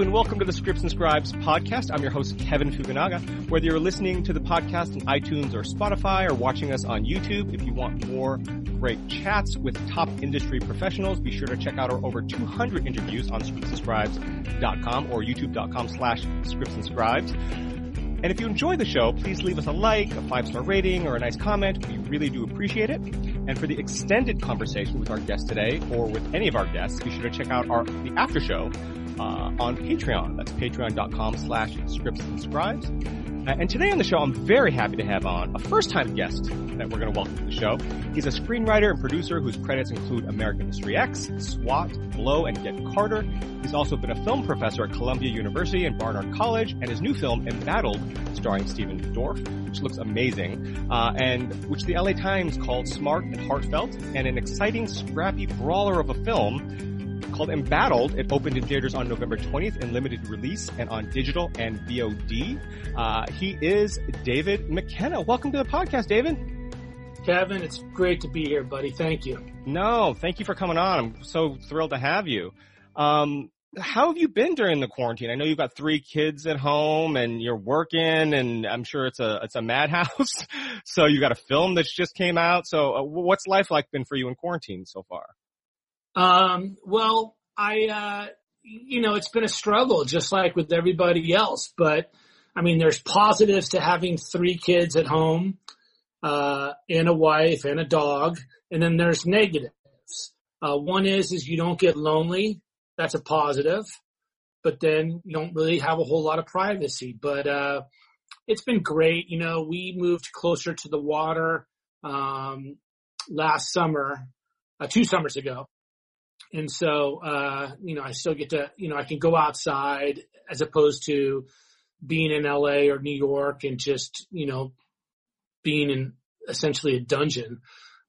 and welcome to the Scripts and Scribes podcast. I'm your host, Kevin Fukunaga. Whether you're listening to the podcast on iTunes or Spotify or watching us on YouTube, if you want more great chats with top industry professionals, be sure to check out our over 200 interviews on scriptsandscribes.com or youtube.com slash scriptsandscribes. And if you enjoy the show, please leave us a like, a five-star rating, or a nice comment. We really do appreciate it. And for the extended conversation with our guest today, or with any of our guests, be sure to check out our the after show uh, on Patreon. That's patreon.com slash scripts and scribes. Uh, and today on the show, I'm very happy to have on a first-time guest that we're going to welcome to the show. He's a screenwriter and producer whose credits include American History X, SWAT, Blow, and Get Carter. He's also been a film professor at Columbia University and Barnard College, and his new film, Embattled, starring Stephen Dorff, which looks amazing, uh, and which the LA Times called smart and heartfelt, and an exciting, scrappy brawler of a film called Embattled. It opened in theaters on November 20th in limited release and on digital and VOD. Uh, he is David McKenna. Welcome to the podcast, David. Kevin, it's great to be here, buddy. Thank you. No, thank you for coming on. I'm so thrilled to have you. Um, how have you been during the quarantine? I know you've got three kids at home and you're working and I'm sure it's a, it's a madhouse. so you got a film that's just came out. So uh, what's life like been for you in quarantine so far? Um, well, I, uh, you know, it's been a struggle just like with everybody else, but I mean, there's positives to having three kids at home, uh, and a wife and a dog. And then there's negatives. Uh, one is, is you don't get lonely. That's a positive, but then you don't really have a whole lot of privacy, but, uh, it's been great. You know, we moved closer to the water, um, last summer, uh, two summers ago and so, uh, you know, I still get to, you know, I can go outside as opposed to being in LA or New York and just, you know, being in essentially a dungeon.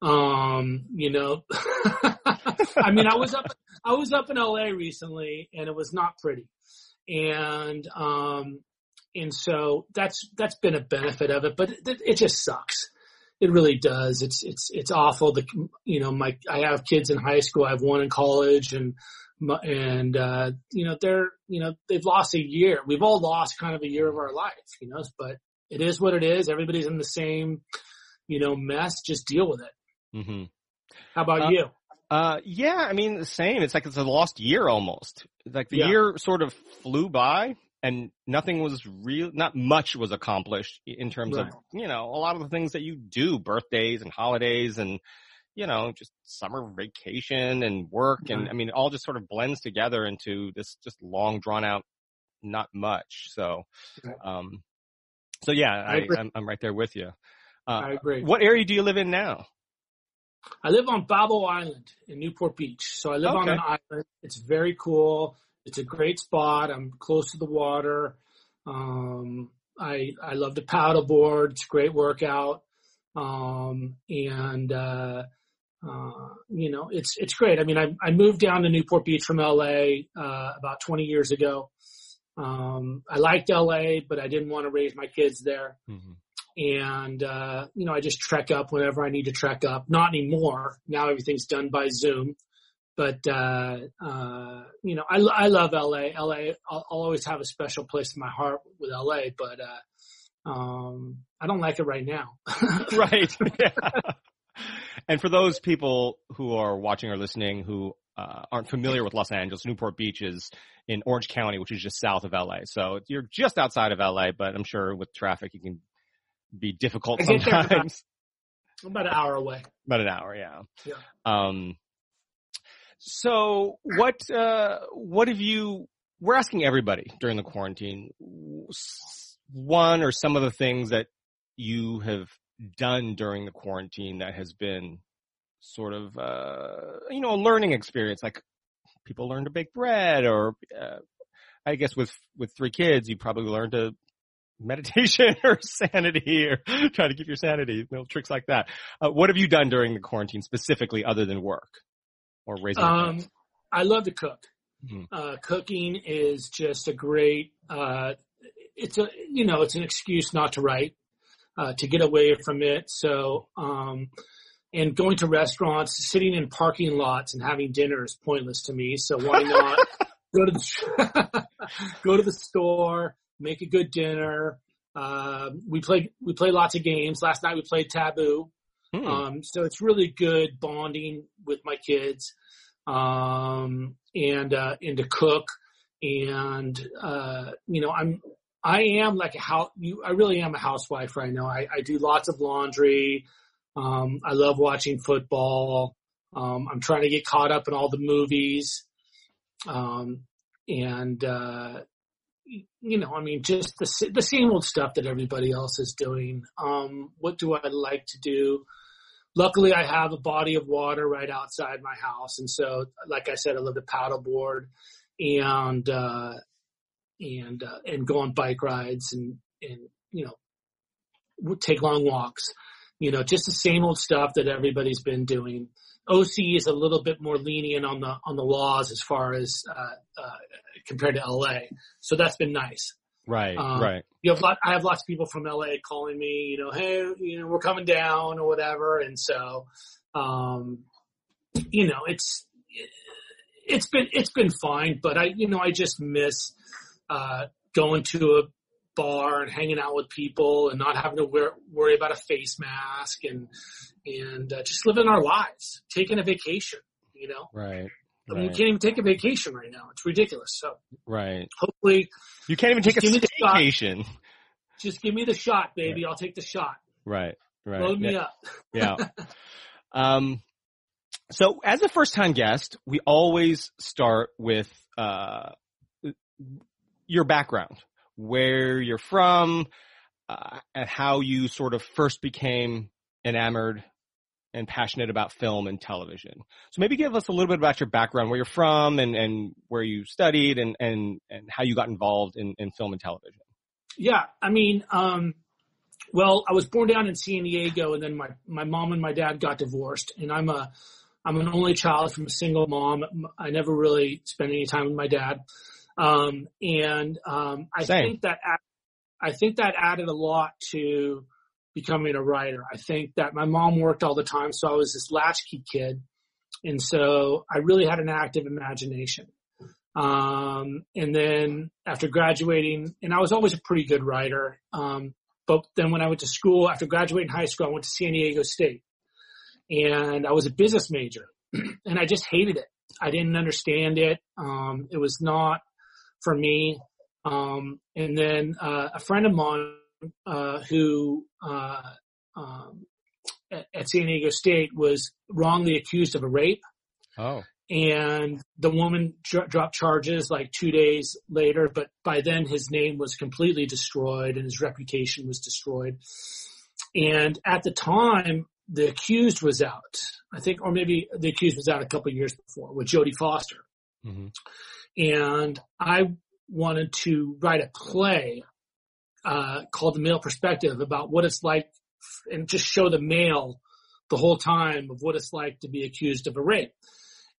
Um, you know, I mean, I was up, I was up in LA recently and it was not pretty. And, um, and so that's, that's been a benefit of it, but it, it just sucks it really does. It's it's it's awful. The you know my I have kids in high school. I have one in college, and and uh, you know they're you know they've lost a year. We've all lost kind of a year of our life, you know. But it is what it is. Everybody's in the same you know mess. Just deal with it. Mm-hmm. How about uh, you? Uh, yeah, I mean the same. It's like it's a lost year almost. Like the yeah. year sort of flew by and nothing was real, not much was accomplished in terms right. of, you know, a lot of the things that you do, birthdays and holidays and, you know, just summer vacation and work. And mm-hmm. I mean, it all just sort of blends together into this just long drawn out, not much. So, um, so yeah, I, I am right there with you. Uh, I agree. What area do you live in now? I live on Balboa Island in Newport Beach. So I live okay. on an island. It's very cool. It's a great spot. I'm close to the water. Um, I I love to paddleboard. It's a great workout. Um, and uh, uh, you know, it's it's great. I mean, I I moved down to Newport Beach from LA uh, about 20 years ago. Um, I liked LA, but I didn't want to raise my kids there. Mm-hmm. And uh, you know, I just trek up whenever I need to trek up. Not anymore. Now everything's done by Zoom but uh, uh, you know, I, I love LA. LA, I'll, I'll, always have a special place in my heart with LA, but uh, um, I don't like it right now. right. And for those people who are watching or listening who uh, aren't familiar with Los Angeles, Newport Beach is in Orange County, which is just south of LA. So you're just outside of LA, but I'm sure with traffic it can be difficult sometimes. About, about, an hour away. About an hour, yeah. Yeah. Um, so what, uh, what have you, we're asking everybody during the quarantine, one or some of the things that you have done during the quarantine that has been sort of, uh, you know, a learning experience, like people learn to bake bread or, uh, I guess with, with three kids, you probably learn to meditation or sanity or try to keep your sanity, little tricks like that. Uh, what have you done during the quarantine specifically other than work? Or raising? Um, I love to cook. Mm-hmm. Uh, cooking is just a great. Uh, it's a you know it's an excuse not to write, uh, to get away from it. So um, and going to restaurants, sitting in parking lots and having dinner is pointless to me. So why not go to the go to the store, make a good dinner. Uh, we play we play lots of games. Last night we played Taboo. Hmm. Um, so it's really good bonding with my kids, um, and, uh, and to cook. And, uh, you know, I'm, I am like a house, you, I really am a housewife right now. I, I do lots of laundry. Um, I love watching football. Um, I'm trying to get caught up in all the movies. Um, and, uh, you know, I mean, just the, the same old stuff that everybody else is doing. Um, what do I like to do? luckily I have a body of water right outside my house. And so, like I said, I love to paddleboard and, uh, and, uh, and go on bike rides and, and, you know, take long walks, you know, just the same old stuff that everybody's been doing. OC is a little bit more lenient on the, on the laws as far as, uh, uh, compared to LA. So that's been nice. Right, um, right. You have lot, I have lots of people from LA calling me, you know, hey, you know, we're coming down or whatever, and so, um, you know, it's it's been it's been fine, but I, you know, I just miss uh, going to a bar and hanging out with people and not having to wear, worry about a face mask and and uh, just living our lives, taking a vacation, you know. Right. I mean, right. you can't even take a vacation right now. It's ridiculous. So right. Hopefully you can't even take a vacation. Just give me the shot, baby. Right. I'll take the shot. Right. Right. Load me yeah. up. yeah. Um, so as a first time guest, we always start with, uh, your background, where you're from, uh, and how you sort of first became enamored and passionate about film and television. So maybe give us a little bit about your background, where you're from and, and where you studied and, and, and how you got involved in, in film and television. Yeah. I mean, um, well, I was born down in San Diego and then my, my mom and my dad got divorced and I'm a, I'm an only child from a single mom. I never really spent any time with my dad. Um, and, um, I Same. think that, I think that added a lot to, becoming a writer. I think that my mom worked all the time, so I was this latchkey kid. And so I really had an active imagination. Um, and then after graduating, and I was always a pretty good writer. Um, but then when I went to school, after graduating high school, I went to San Diego State and I was a business major and I just hated it. I didn't understand it. Um, it was not for me. Um, and then, uh, a friend of mine uh, who uh, um, at, San Diego State was wrongly accused of a rape. Oh. And the woman dro- dropped charges like two days later, but by then his name was completely destroyed and his reputation was destroyed. And at the time, the accused was out. I think, or maybe the accused was out a couple years before with Jodie Foster. Mm-hmm. And I wanted to write a play uh, called The Male Perspective about what it's like and just show the male the whole time of what it's like to be accused of a rape.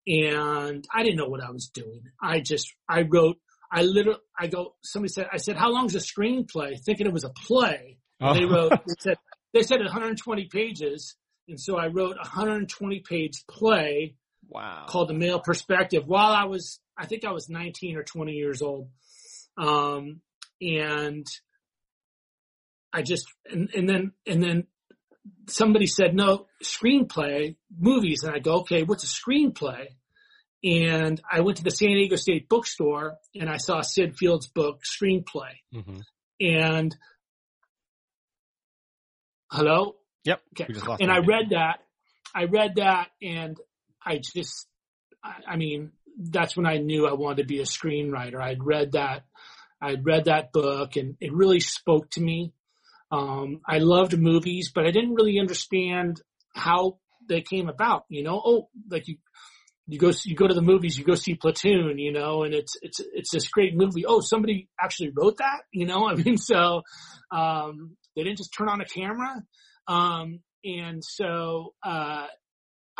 And I didn't know what I was doing. I just, I wrote, I literally, I go, somebody said, I said, how long is a screenplay? Thinking it was a play. Oh. They wrote, they said, they said 120 pages. And so I wrote a 120 page play. Wow. Called The Male Perspective while I was, I think I was 19 or 20 years old. Um, and I just and, and then and then somebody said no screenplay movies. And I go okay what's a screenplay? And I went to the San Diego State bookstore and I saw Syd Field's book screenplay. Mm-hmm. and hello? Yep okay. and I read that. I read that and I just I, I mean that's when I knew I wanted to be a screenwriter. I'd read that I'd read that book and it really spoke to me um, I loved movies, but I didn't really understand how they came about. You know, oh, like you, you go, you go to the movies, you go see Platoon, you know, and it's, it's, it's this great movie. Oh, somebody actually wrote that, you know? I mean, so, um, they didn't just turn on a camera. Um, and so, uh,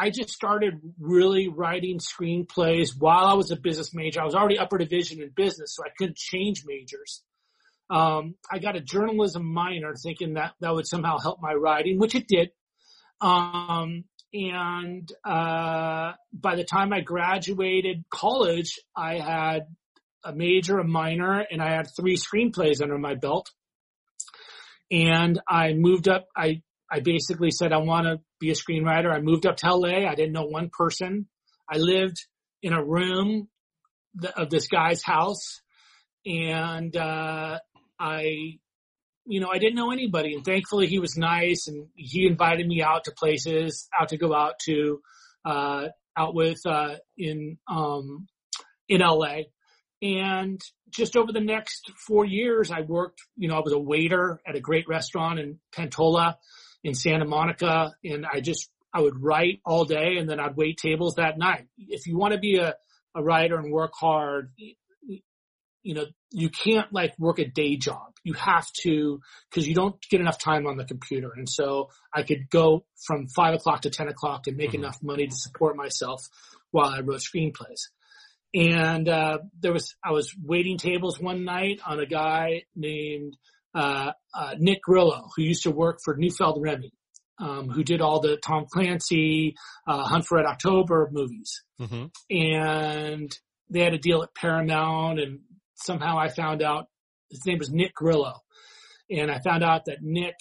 I just started really writing screenplays while I was a business major. I was already upper division in business, so I couldn't change majors. Um, I got a journalism minor thinking that that would somehow help my writing, which it did. Um, and, uh, by the time I graduated college, I had a major, a minor, and I had three screenplays under my belt. And I moved up. I I basically said I want to be a screenwriter. I moved up to LA. I didn't know one person. I lived in a room of this guy's house, and uh, I, you know, I didn't know anybody. And thankfully, he was nice, and he invited me out to places, out to go out to, uh, out with uh, in um, in LA. And just over the next four years, I worked, you know, I was a waiter at a great restaurant in Pantola in Santa Monica. And I just, I would write all day and then I'd wait tables that night. If you want to be a, a writer and work hard, you know, you can't like work a day job. You have to, cause you don't get enough time on the computer. And so I could go from five o'clock to 10 o'clock and make mm-hmm. enough money to support myself while I wrote screenplays. And, uh, there was, I was waiting tables one night on a guy named, uh, uh, Nick Grillo, who used to work for Neufeld Rehme, um, who did all the Tom Clancy, uh, Hunt for Red October movies. Mm-hmm. And they had a deal at Paramount and somehow I found out his name was Nick Grillo. And I found out that Nick,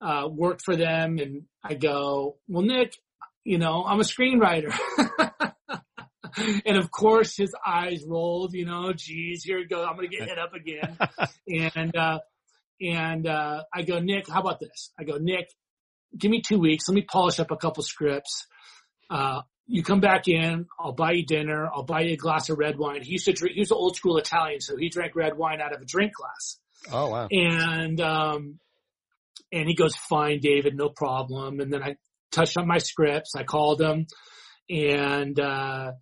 uh, worked for them and I go, well, Nick, you know, I'm a screenwriter. and of course his eyes rolled, you know, geez, here it goes. I'm going to get hit up again. and, uh, and, uh, I go, Nick, how about this? I go, Nick, give me two weeks. Let me polish up a couple scripts. Uh, you come back in, I'll buy you dinner, I'll buy you a glass of red wine. He used to drink, he was an old school Italian, so he drank red wine out of a drink glass. Oh wow. And, um, and he goes, fine, David, no problem. And then I touched on my scripts. I called him and, uh,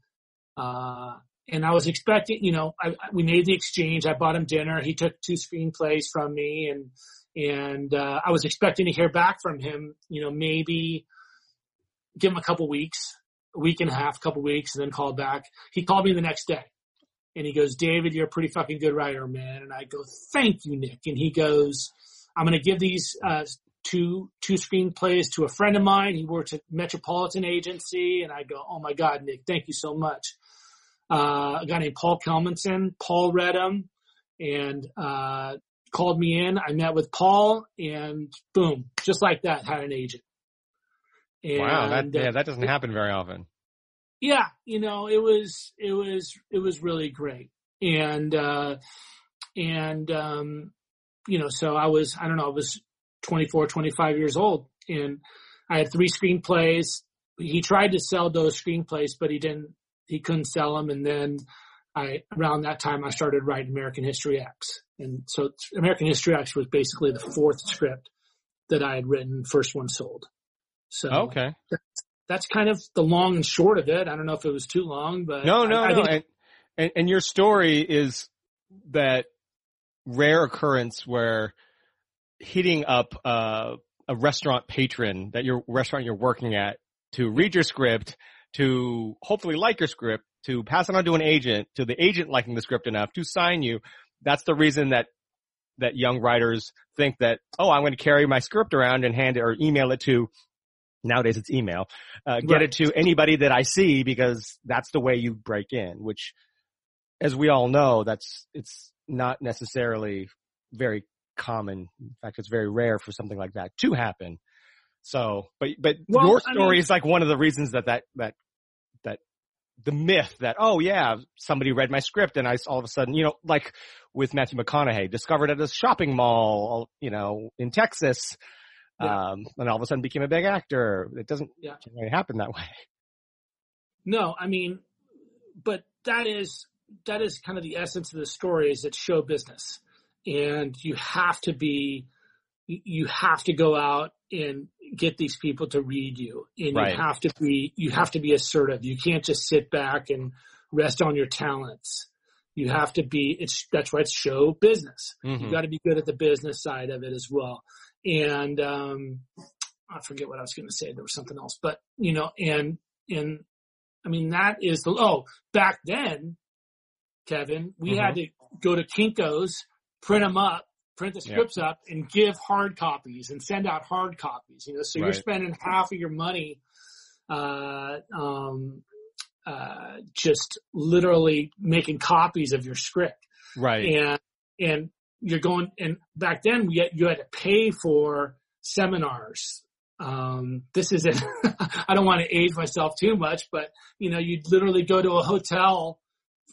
uh, and I was expecting, you know, I, we made the exchange. I bought him dinner. He took two screenplays from me and, and, uh, I was expecting to hear back from him, you know, maybe give him a couple weeks, week and a half, couple weeks, and then call back. He called me the next day and he goes, David, you're a pretty fucking good writer, man. And I go, thank you, Nick. And he goes, I'm going to give these, uh, two, two screenplays to a friend of mine. He works at Metropolitan Agency. And I go, oh my God, Nick, thank you so much uh, a guy named Paul Kelmanson. Paul read them and uh, called me in. I met with Paul, and boom, just like that, had an agent. And, wow, that yeah, that doesn't happen very often. Yeah, you know, it was it was it was really great, and uh, and um, you know, so I was I don't know, I was 24, 25 years old, and I had three screenplays. He tried to sell those screenplays, but he didn't he couldn't sell them. And then I, around that time, I started writing American History X. And so American History X was basically the fourth script that I had written, first one sold. So okay, that's, that's kind of the long and short of it. I don't know if it was too long, but no, no, I, I no. And, and, and your story is that rare occurrence where hitting up uh, a restaurant patron that your restaurant you're working at to read your script to hopefully like your script, to pass it on to an agent, to the agent liking the script enough to sign you. That's the reason that that young writers think that, oh, I'm going to carry my script around and hand it or email it to nowadays it's email, uh, get right. it to anybody that I see because that's the way you break in, which as we all know, that's, it's not necessarily very common. In fact, it's very rare for something like that to happen. So, but, but well, your story I mean, is like one of the reasons that that, that, that the myth that, oh yeah, somebody read my script and I all of a sudden, you know, like with Matthew McConaughey, discovered at a shopping mall, you know, in Texas, yeah. um, and all of a sudden became a big actor. It doesn't yeah. generally happen that way. No, I mean, but that is, that is kind of the essence of the story is it's show business and you have to be, you have to go out and get these people to read you and right. you have to be you have to be assertive you can't just sit back and rest on your talents you have to be it's that's why it's show business mm-hmm. you got to be good at the business side of it as well and um i forget what i was going to say there was something else but you know and and i mean that is the oh back then kevin we mm-hmm. had to go to kinko's print them up print the scripts yep. up and give hard copies and send out hard copies. You know, so right. you're spending half of your money, uh, um, uh, just literally making copies of your script. Right. And, and you're going, and back then we had, you had to pay for seminars. Um, this isn't, I don't want to age myself too much, but you know, you'd literally go to a hotel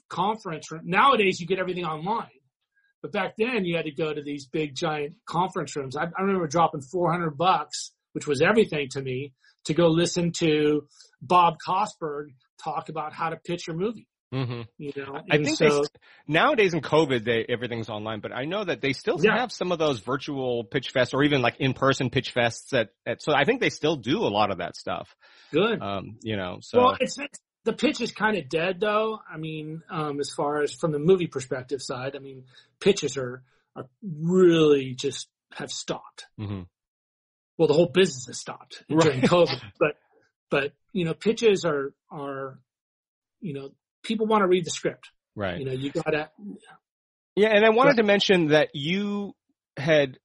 conference room. Nowadays you get everything online. But back then you had to go to these big giant conference rooms. I, I remember dropping 400 bucks, which was everything to me, to go listen to Bob Kosberg talk about how to pitch your movie. Mm-hmm. You know, I think so, st- nowadays in COVID, they, everything's online, but I know that they still Yeah. have some of those virtual pitch fests or even like in-person pitch fests at, at, so I think they still do a lot of that stuff. good. Um, you know, so. well, it's, it's the pitch is kind of dead though. I mean, um, as far as from the movie perspective side, I mean, pitches are, are really just have stopped. Mhm. Well, the whole business has stopped during Right. COVID, but, but, you know, pitches are, are, you know, people want to read the script. Right. You know, you gotta, Yeah, and I wanted Right. to mention that you had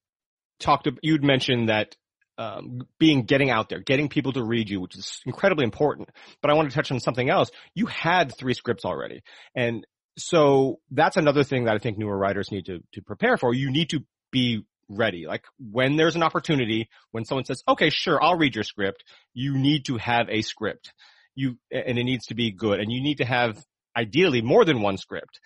talked. You'd mentioned that um, being getting out there, getting people to read you, which is incredibly important. But I want to touch on something else. You had three scripts already, and so that's another thing that I think newer writers need to to prepare for. You need to be ready. Like when there's an opportunity, when someone says, "Okay, sure, I'll read your script," you need to have a script. You and it needs to be good, and you need to have ideally more than one script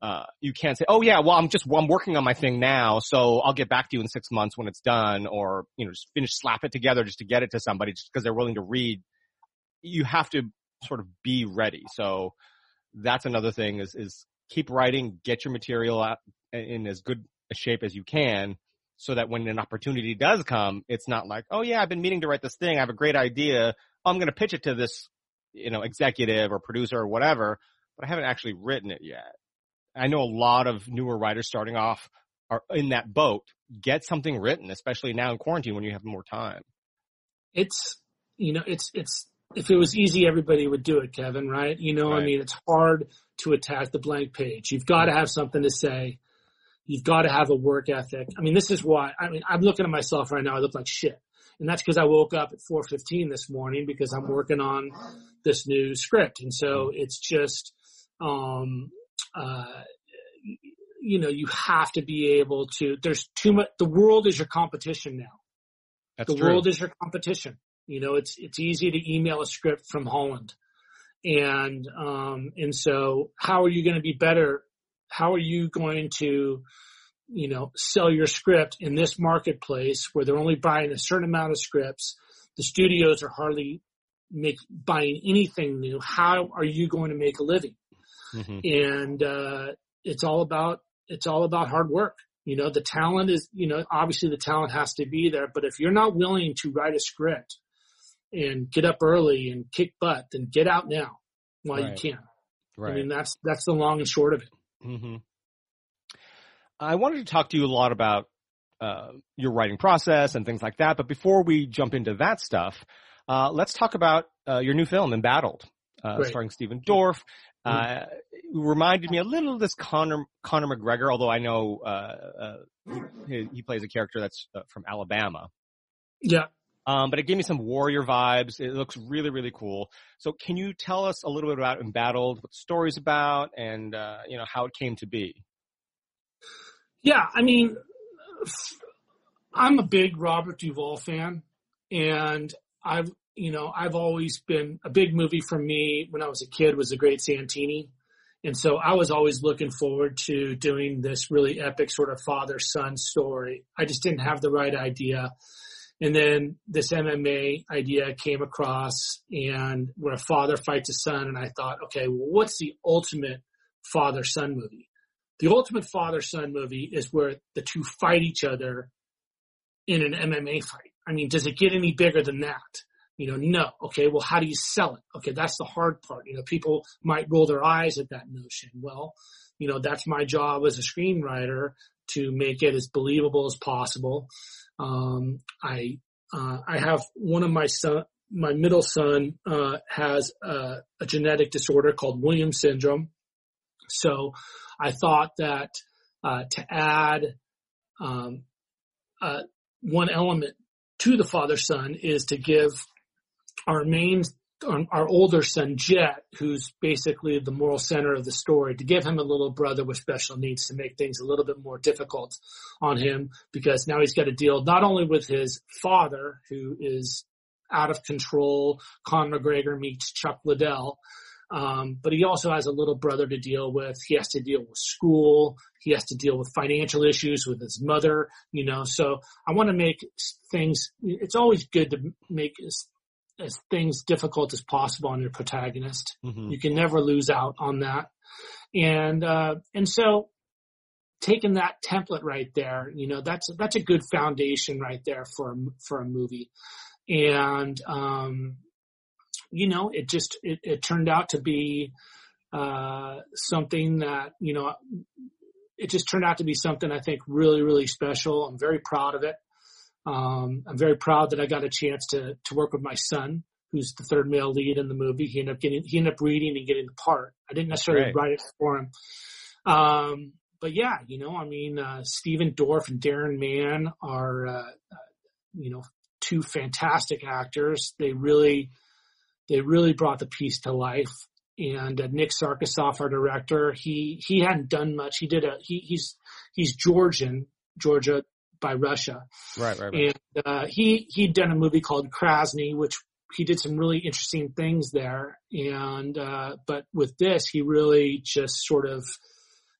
uh, you can't say, oh yeah, well I'm just, I'm working on my thing now, so I'll get back to you in six months when it's done, or, you know, just finish, slap it together just to get it to somebody just because they're willing to read. You have to sort of be ready. So that's another thing is, is keep writing, get your material out in as good a shape as you can so that when an opportunity does come, it's not like, oh yeah, I've been meaning to write this thing. I have a great idea. I'm going to pitch it to this, you know, executive or producer or whatever, but I haven't actually written it yet. I know a lot of newer writers starting off are in that boat. Get something written, especially now in quarantine when you have more time. it's, you know, it's, it's, if it was easy, everybody would do it, Kevin, right? You know, I mean, it's hard to attack the blank page. You've got to have something to say. You've got to have a work ethic. I mean, this is why, I mean, I'm looking at myself right now. I look like shit. And that's because I woke up at 4.15 this morning because I'm working on this new script. And so hmm. it's just, um, uh, you know, you have to be able to, there's too much, the world is your competition now. That's the true. world is your competition. You know, it's, it's easy to email a script from Holland. And, um, and so how are you going to be better? How are you going to, you know, sell your script in this marketplace where they're only buying a certain amount of scripts? The studios are hardly make buying anything new. How are you going to make a living? Mhm. and uh, it's all about it's all about hard work. You know, the talent is you know obviously the talent has to be there, but if you're not willing to write a script and get up early and kick butt, then get out now while Right. you can. Right. I mean that's that's the long and short of it. hmm I wanted to talk to you a lot about uh, your writing process and things like that. But before we jump into that stuff, uh, let's talk about uh, your new film, Embattled, uh, starring Stephen Dorff. Uh, it reminded me a little of this Conor Conor McGregor, although I know uh, uh, he, he plays a character that's uh, from Alabama. Yeah. Um, but it gave me some warrior vibes. It looks really, really cool. So can you tell us a little bit about Embattled, what the story's about, and uh, you know how it came to be? Yeah, I mean, I'm a big Robert Duvall fan, and I've you know I've always been a big movie for me when I was a kid was The Great Santini, and so I was always looking forward to doing this really epic sort of father son story. I just didn't have the right idea. And then this MMA idea came across and where a father fights a son and I thought, okay, well, what's the ultimate father son movie? The ultimate father son movie is where the two fight each other in an MMA fight. I mean, does it get any bigger than that? You know, no. Okay, well, how do you sell it? Okay, that's the hard part. You know, people might roll their eyes at that notion. Well, you know, that's my job as a screenwriter to make it as believable as possible. Um, I, uh, I have one of my son, my middle son, uh, has a, a genetic disorder called Williams syndrome. So I thought that, uh, to add, um, uh, one element to the father son is to give our main our older son Jett, who's basically the moral center of the story, to give him a little brother with special needs to make things a little bit more difficult on him because now he's got to deal not only with his father, who is out of control, Con McGregor meets Chuck Liddell, um, but he also has a little brother to deal with. He has to deal with school. He has to deal with financial issues with his mother, you know, so I want to make things, it's always good to make as things difficult as possible on your protagonist. Mm-hmm. You can never lose out on that. And, uh, and so taking that template right there, you know, that's, that's a good foundation right there for, for a movie. And, um, you know, it just, it, it turned out to be, uh, something that, you know, it just turned out to be something I think really, really special. I'm very proud of it. Um, I'm very proud that I got a chance to to work with my son, who's the third male lead in the movie. He ended up getting he ended up reading and getting the part. I didn't necessarily write it for him. Um, but yeah, you know, I mean, uh, Stephen Dorff and Darren Mann are, uh, uh, you know, two fantastic actors. They really, they really brought the piece to life. And uh, Nick Sarkisov, our director, he he hadn't done much. He did a he he's he's Georgian, Georgia by Russia. Right, right, right. And uh, he he'd done a movie called Krasny, which he did some really interesting things there. And uh, but with this, he really just sort of,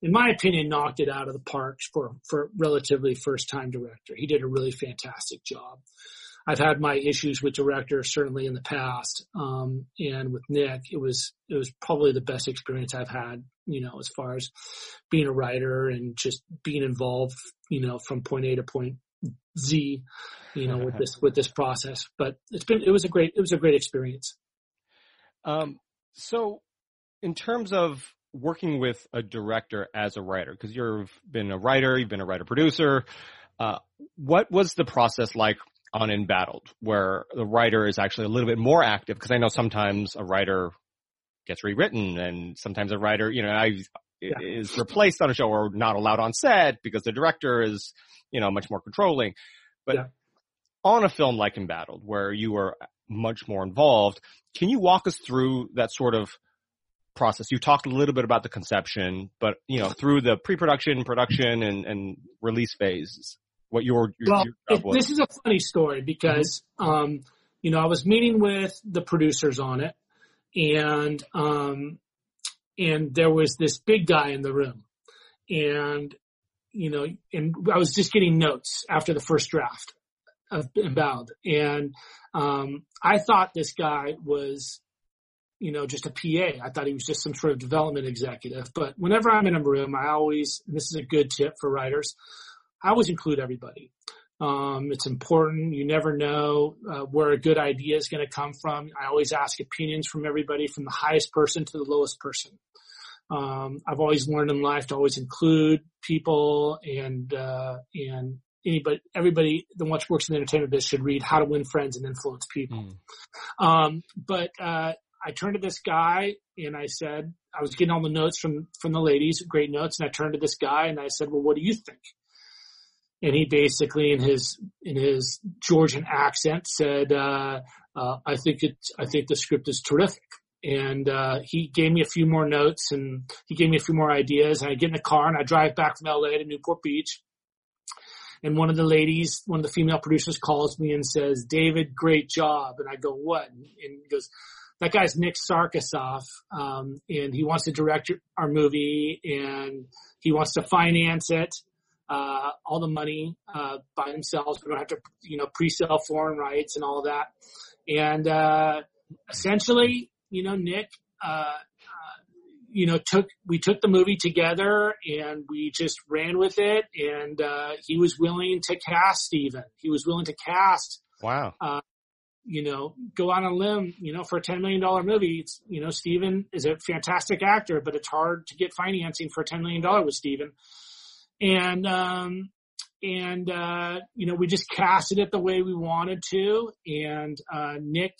in my opinion, knocked it out of the park for for relatively first time director. He did a really fantastic job. I've had my issues with directors certainly in the past, um, and with Nick, it was it was probably the best experience I've had. You know, as far as being a writer and just being involved, you know, from point A to point Z, you know, with this with this process. But it's been it was a great it was a great experience. Um, so, in terms of working with a director as a writer, because you've been a writer, you've been a writer producer. Uh, what was the process like on Embattled, where the writer is actually a little bit more active, because I know sometimes a writer gets rewritten and sometimes a writer, you know, I, yeah. is replaced on a show or not allowed on set because the director is, you know, much more controlling. But yeah. on a film like Embattled, where you are much more involved, can you walk us through that sort of process? You talked a little bit about the conception, but you know, through the pre-production, production, and, and release phases what your, your, well, your it, this is a funny story because, mm-hmm. um, you know, I was meeting with the producers on it and, um, and there was this big guy in the room and, you know, and I was just getting notes after the first draft of Embattled. And, um, I thought this guy was, you know, just a PA. I thought he was just some sort of development executive. But whenever I'm in a room, I always, this is a good tip for writers, I always include everybody. Um, it's important. You never know uh, where a good idea is going to come from. I always ask opinions from everybody, from the highest person to the lowest person. Um, I've always learned in life to always include people and uh, and anybody, everybody that works in the entertainment business should read How to Win Friends and Influence People. Mm. Um, but uh, I turned to this guy and I said, I was getting all the notes from from the ladies, great notes, and I turned to this guy and I said, "Well, what do you think?" And he basically in his in his Georgian accent said, uh, uh, "I think it. I think the script is terrific." And uh, he gave me a few more notes, and he gave me a few more ideas. And I get in the car and I drive back from LA to Newport Beach. And one of the ladies, one of the female producers, calls me and says, "David, great job." And I go, "What?" And he goes, "That guy's Nick Sarkisov, um, and he wants to direct our movie, and he wants to finance it." Uh, all the money uh, by themselves. We don't have to, you know, pre-sell foreign rights and all that. And uh, essentially, you know, Nick, uh, uh, you know, took we took the movie together and we just ran with it. And uh, he was willing to cast Stephen. He was willing to cast. Wow. you know, go on a limb, you know, for a $10 million movie. It's, you know, Stephen is a fantastic actor, but it's hard to get financing for $10 million with Stephen and um, and uh, you know we just casted it the way we wanted to, and uh, Nick.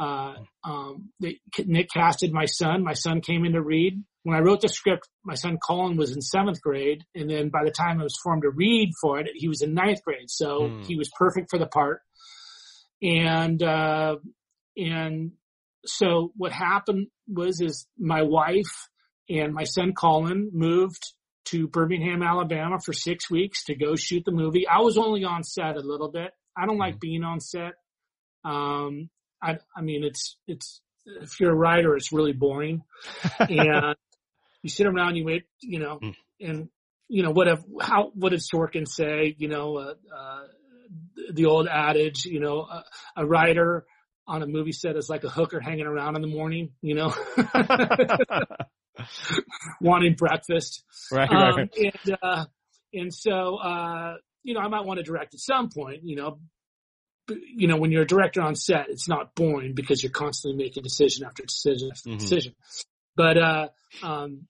Uh, um, they, Nick casted my son. My son came in to read. When I wrote the script, my son Colin was in seventh grade, and then by the time it was formed to read for it, he was in ninth grade. So mm. he was perfect for the part. And uh, and so what happened was is my wife and my son Colin moved to Birmingham, Alabama for six weeks to go shoot the movie. I was only on set a little bit. I don't like mm-hmm. being on set. Um, I, I mean, it's, it's, if you're a writer, it's really boring. and you sit around, you wait, you know, mm. and, you know, what if, how, what did Sorkin say? You know, uh, uh, the old adage, you know, a, a writer on a movie set is like a hooker hanging around in the morning, you know, wanting breakfast. Right, right. Um, and, uh, and so, uh, you know, I might want to direct at some point, you know, you know, when you're a director on set, it's not boring because you're constantly making decision after decision after mm-hmm. decision. But, uh, um,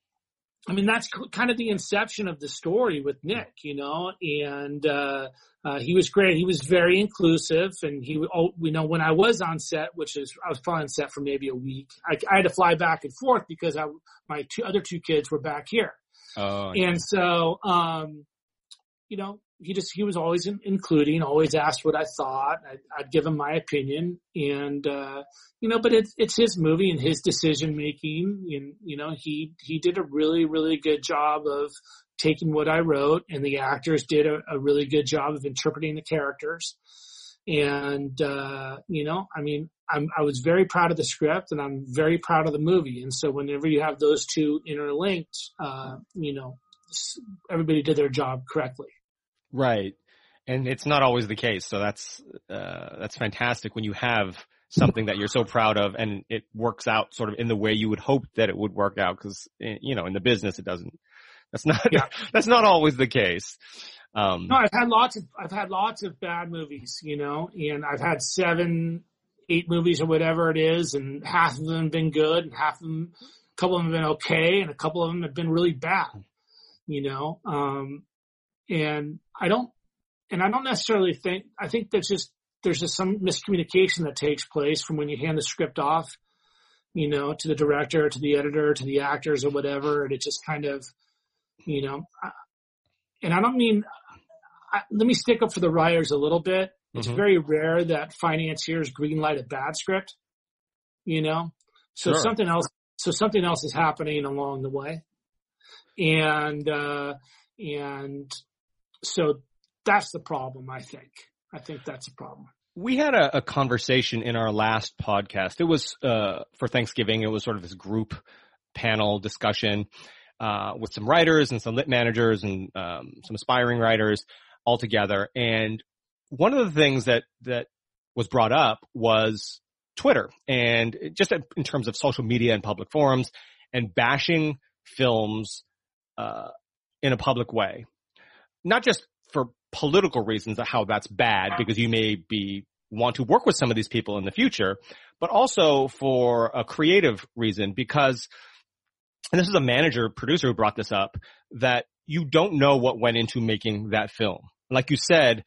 I mean, that's kind of the inception of the story with Nick, you know, and, uh, uh, he was great. He was very inclusive and he, oh, you know, when I was on set, which is, I was probably on set for maybe a week, I, I had to fly back and forth because I, my two other two kids were back here. Oh, and so, um, you know, he just he was always in, including, always asked what I thought. I'd, I'd give him my opinion, and uh, you know, but it's it's his movie and his decision making, and you know, he he did a really really good job of taking what I wrote, and the actors did a, a really good job of interpreting the characters. And uh, you know, I mean, I'm, I was very proud of the script, and I'm very proud of the movie. And so, whenever you have those two interlinked, uh, you know, everybody did their job correctly. Right. And it's not always the case. So that's, uh, that's fantastic when you have something that you're so proud of and it works out sort of in the way you would hope that it would work out. Cause, eh, you know, in the business, it doesn't, that's not, yeah. that's not always the case. Um, no, I've had lots of, I've had lots of bad movies, you know, and I've had seven, eight movies or whatever it is, and half of them have been good, and half of them, a couple of them have been okay, and a couple of them have been really bad, you know. Um, and I don't, and I don't necessarily think, I think that's just, there's just some miscommunication that takes place from when you hand the script off, you know, to the director, to the editor, to the actors or whatever. And it just kind of, you know, and I don't mean, I, let me stick up for the writers a little bit. It's mm-hmm. very rare that financiers greenlight a bad script, you know, so sure. something else, so something else is happening along the way. And, uh, and so that's the problem, I think. I think that's a problem. We had a, a conversation in our last podcast. It was uh, for Thanksgiving. It was sort of this group panel discussion uh, with some writers and some lit managers and um, some aspiring writers all together. And one of the things that that was brought up was Twitter and just in terms of social media and public forums and bashing films uh, in a public way not just for political reasons of how that's bad because you may be want to work with some of these people in the future, but also for a creative reason because, and this is a manager producer who brought this up, that you don't know what went into making that film. Like you said,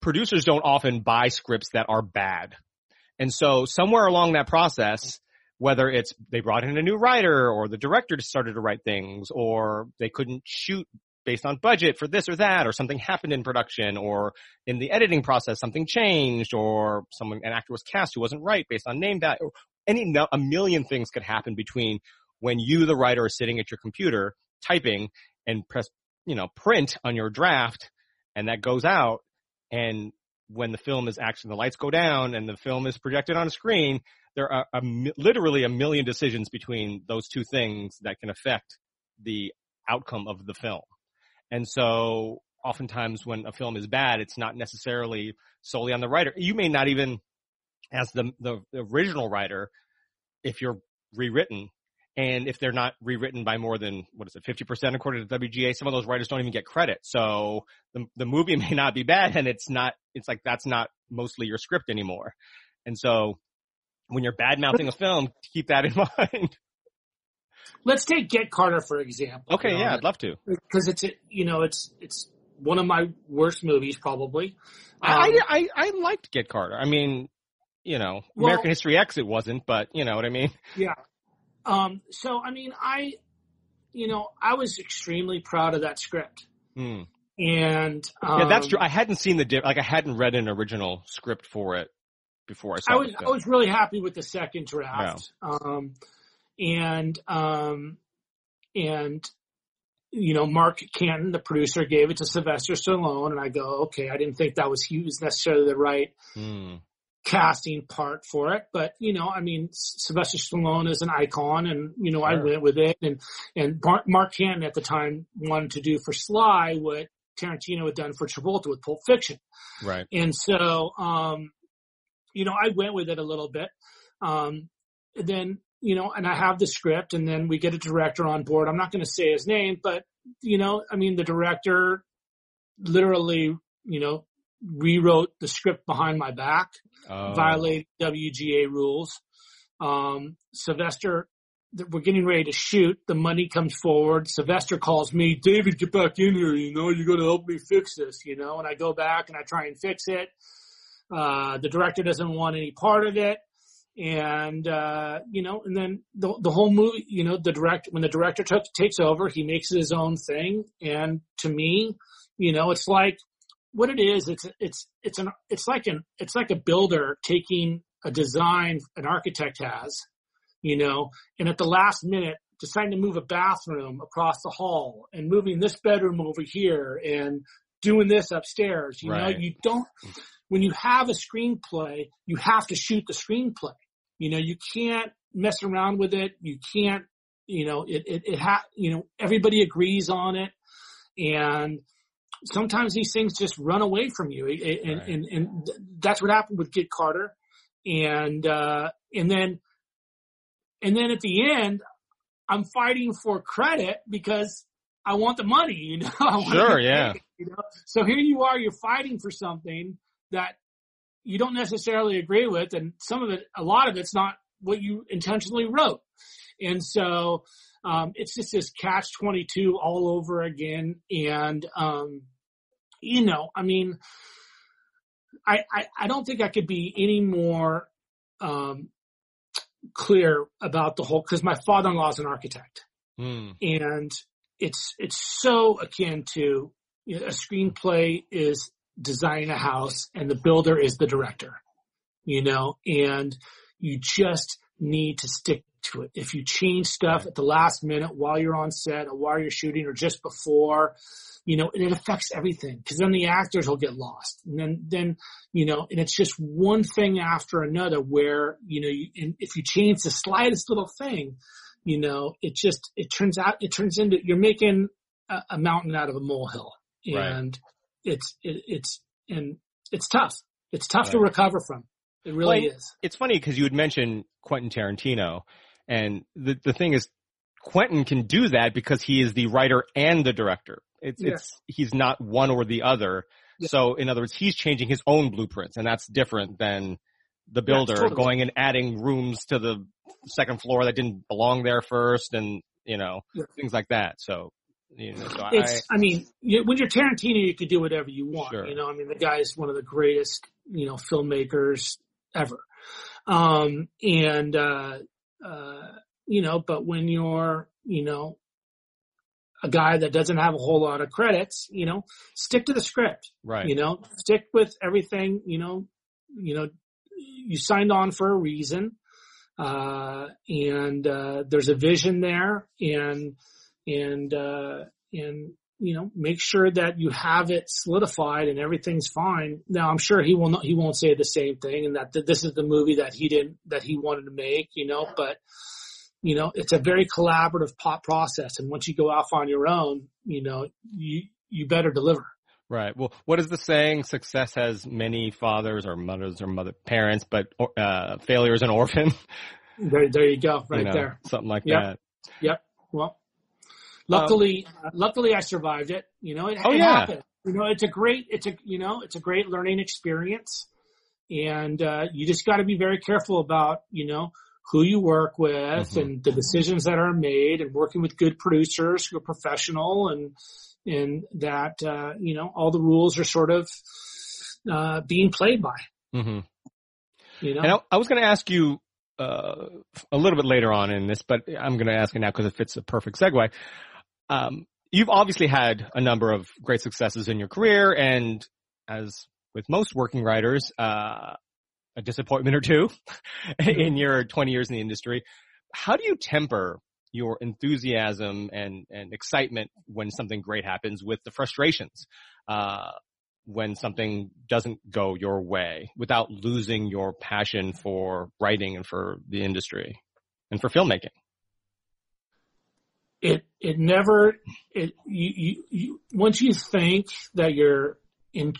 producers don't often buy scripts that are bad. And so somewhere along that process, whether it's they brought in a new writer or the director started to write things or they couldn't shoot based on budget for this or that, or something happened in production, or in the editing process something changed, or someone an actor was cast who wasn't right based on name that. Any a million things could happen between when you, the writer, are sitting at your computer typing and press, you know, print on your draft, and that goes out, and when the film is actually the lights go down and the film is projected on a screen, there are a, literally a million decisions between those two things that can affect the outcome of the film. And so oftentimes when a film is bad, it's not necessarily solely on the writer. You may not even, as the, the, original writer, if you're rewritten, and if they're not rewritten by more than, what is it, 50% according to WGA, some of those writers don't even get credit. So the, the movie may not be bad and it's not, it's like that's not mostly your script anymore. And so when you're bad mouthing a film, keep that in mind let's take Get Carter for example. Okay, you know, yeah, I'd love to. Because it's you know it's it's one of my worst movies probably. Um, I, I I liked Get Carter. I mean, you know, well, American History X it wasn't, but you know what I mean. Yeah. Um. So I mean, I, you know, I was extremely proud of that script. Hmm. And um, yeah, that's true. I hadn't seen the like I hadn't read an original script for it before I saw I was it. I was really happy with the second draft. Um, and um, and you know, Mark Canton, the producer, gave it to Sylvester Stallone, and I go, okay, I didn't think that was he was necessarily the right Hmm. casting part for it, but you know, I mean, Sylvester Stallone is an icon, and you know, I went with it, and and Mark Canton at the time wanted to do for Sly what Tarantino had done for Travolta with Pulp Fiction. Right. And so, um, you know, I went with it a little bit. Um, then, you know, and I have the script and then we get a director on board. I'm not going to say his name, but you know, I mean, the director literally, you know, rewrote the script behind my back, Oh. violated WGA rules. Um, Sylvester, we're getting ready to shoot. The money comes forward. Sylvester calls me, David, get back in here. You know, you're going to help me fix this, you know, and I go back and I try and fix it. Uh, the director doesn't want any part of it. And, uh, you know, and then the, the whole movie, you know, the direct, when the director took, takes over, he makes it his own thing. And to me, you know, it's like what it is. It's, it's, it's an, it's like an, it's like a builder taking a design an architect has, you know, and at the last minute deciding to move a bathroom across the hall and moving this bedroom over here and doing this upstairs. You Right. know, you don't, when you have a screenplay, you have to shoot the screenplay. You know, you can't mess around with it. You can't, you know, it, it, it ha, you know, everybody agrees on it. And sometimes these things just run away from you. And, and, Right. and, and that's what happened with Get Carter. And, uh, and then, and then at the end, I'm fighting for credit because I want the money, you know. I want to Sure, yeah. you know? So here you are, you're fighting for something that you don't necessarily agree with, and some of it, a lot of it's not what you intentionally wrote. And so, um, it's just this catch 22 all over again. And, um, you know, I mean, I, I, I don't think I could be any more, um, clear about the whole, cause my father-in-law is an architect Hmm. and it's, it's so akin to you know, a screenplay is designing a house and the builder is the director, you know, and you just need to stick to it. If you change stuff at the last minute while you're on set or while you're shooting or just before, you know, and it affects everything because then the actors will get lost and then, then, you know, and it's just one thing after another where, you know, you, and if you change the slightest little thing, you know, it just, it turns out, it turns into, you're making a, a mountain out of a molehill Right. It's, it, it's, and it's tough. It's tough to recover from. It really Well, is. It's funny because you had mentioned Quentin Tarantino, and the the thing is, Quentin can do that because he is the writer and the director. It's Yes. it's he's not one or the other. Yeah. So in other words, he's changing his own blueprints, and that's different than the builder totally. going and adding rooms to the second floor that didn't belong there first, and you know things like that. So you know, so I, It's, I mean, you, when you're Tarantino, you could do whatever you want. Sure. You know, I mean, the guy is one of the greatest, you know, filmmakers ever. Um, and, uh, uh, you know, but when you're, you know, a guy that doesn't have a whole lot of credits, you know, stick to the script. right, You know, stick with everything, you know, you know, you signed on for a reason. Uh, and, uh, there's a vision there and, and, uh, and, you know, make sure that you have it solidified and everything's fine. Now, I'm sure he will not, he won't say the same thing and that th- this is the movie that he didn't, that he wanted to make, you know, but, you know, it's a very collaborative pot process. And once you go off on your own, you know, you, you better deliver. right. Well, what is the saying? Success has many fathers or mothers or mother parents, but uh, failure is an orphan. There, there you go, right you know, there. something like Yep. that. Yep. Well, luckily, uh, luckily I survived it. You know, it, Oh, it yeah. happened. You know, it's a great, it's a, you know, it's a great learning experience. And, uh, you just got to be very careful about, you know, who you work with Mhm. and the decisions that are made and working with good producers who are professional and, and that, uh, you know, all the rules are sort of, uh, being played by, hmm you know? And I, I was going to ask you uh, a little bit later on in this, but I'm going to ask you now because it fits a perfect segue. Um, you've obviously had a number of great successes in your career, and as with most working writers, uh, a disappointment or two in your 20 years in the industry. How do you temper your enthusiasm and, and excitement when something great happens with the frustrations, uh, when something doesn't go your way without losing your passion for writing and for the industry and for filmmaking? It, it never, it, you, you, you once you think that you're in,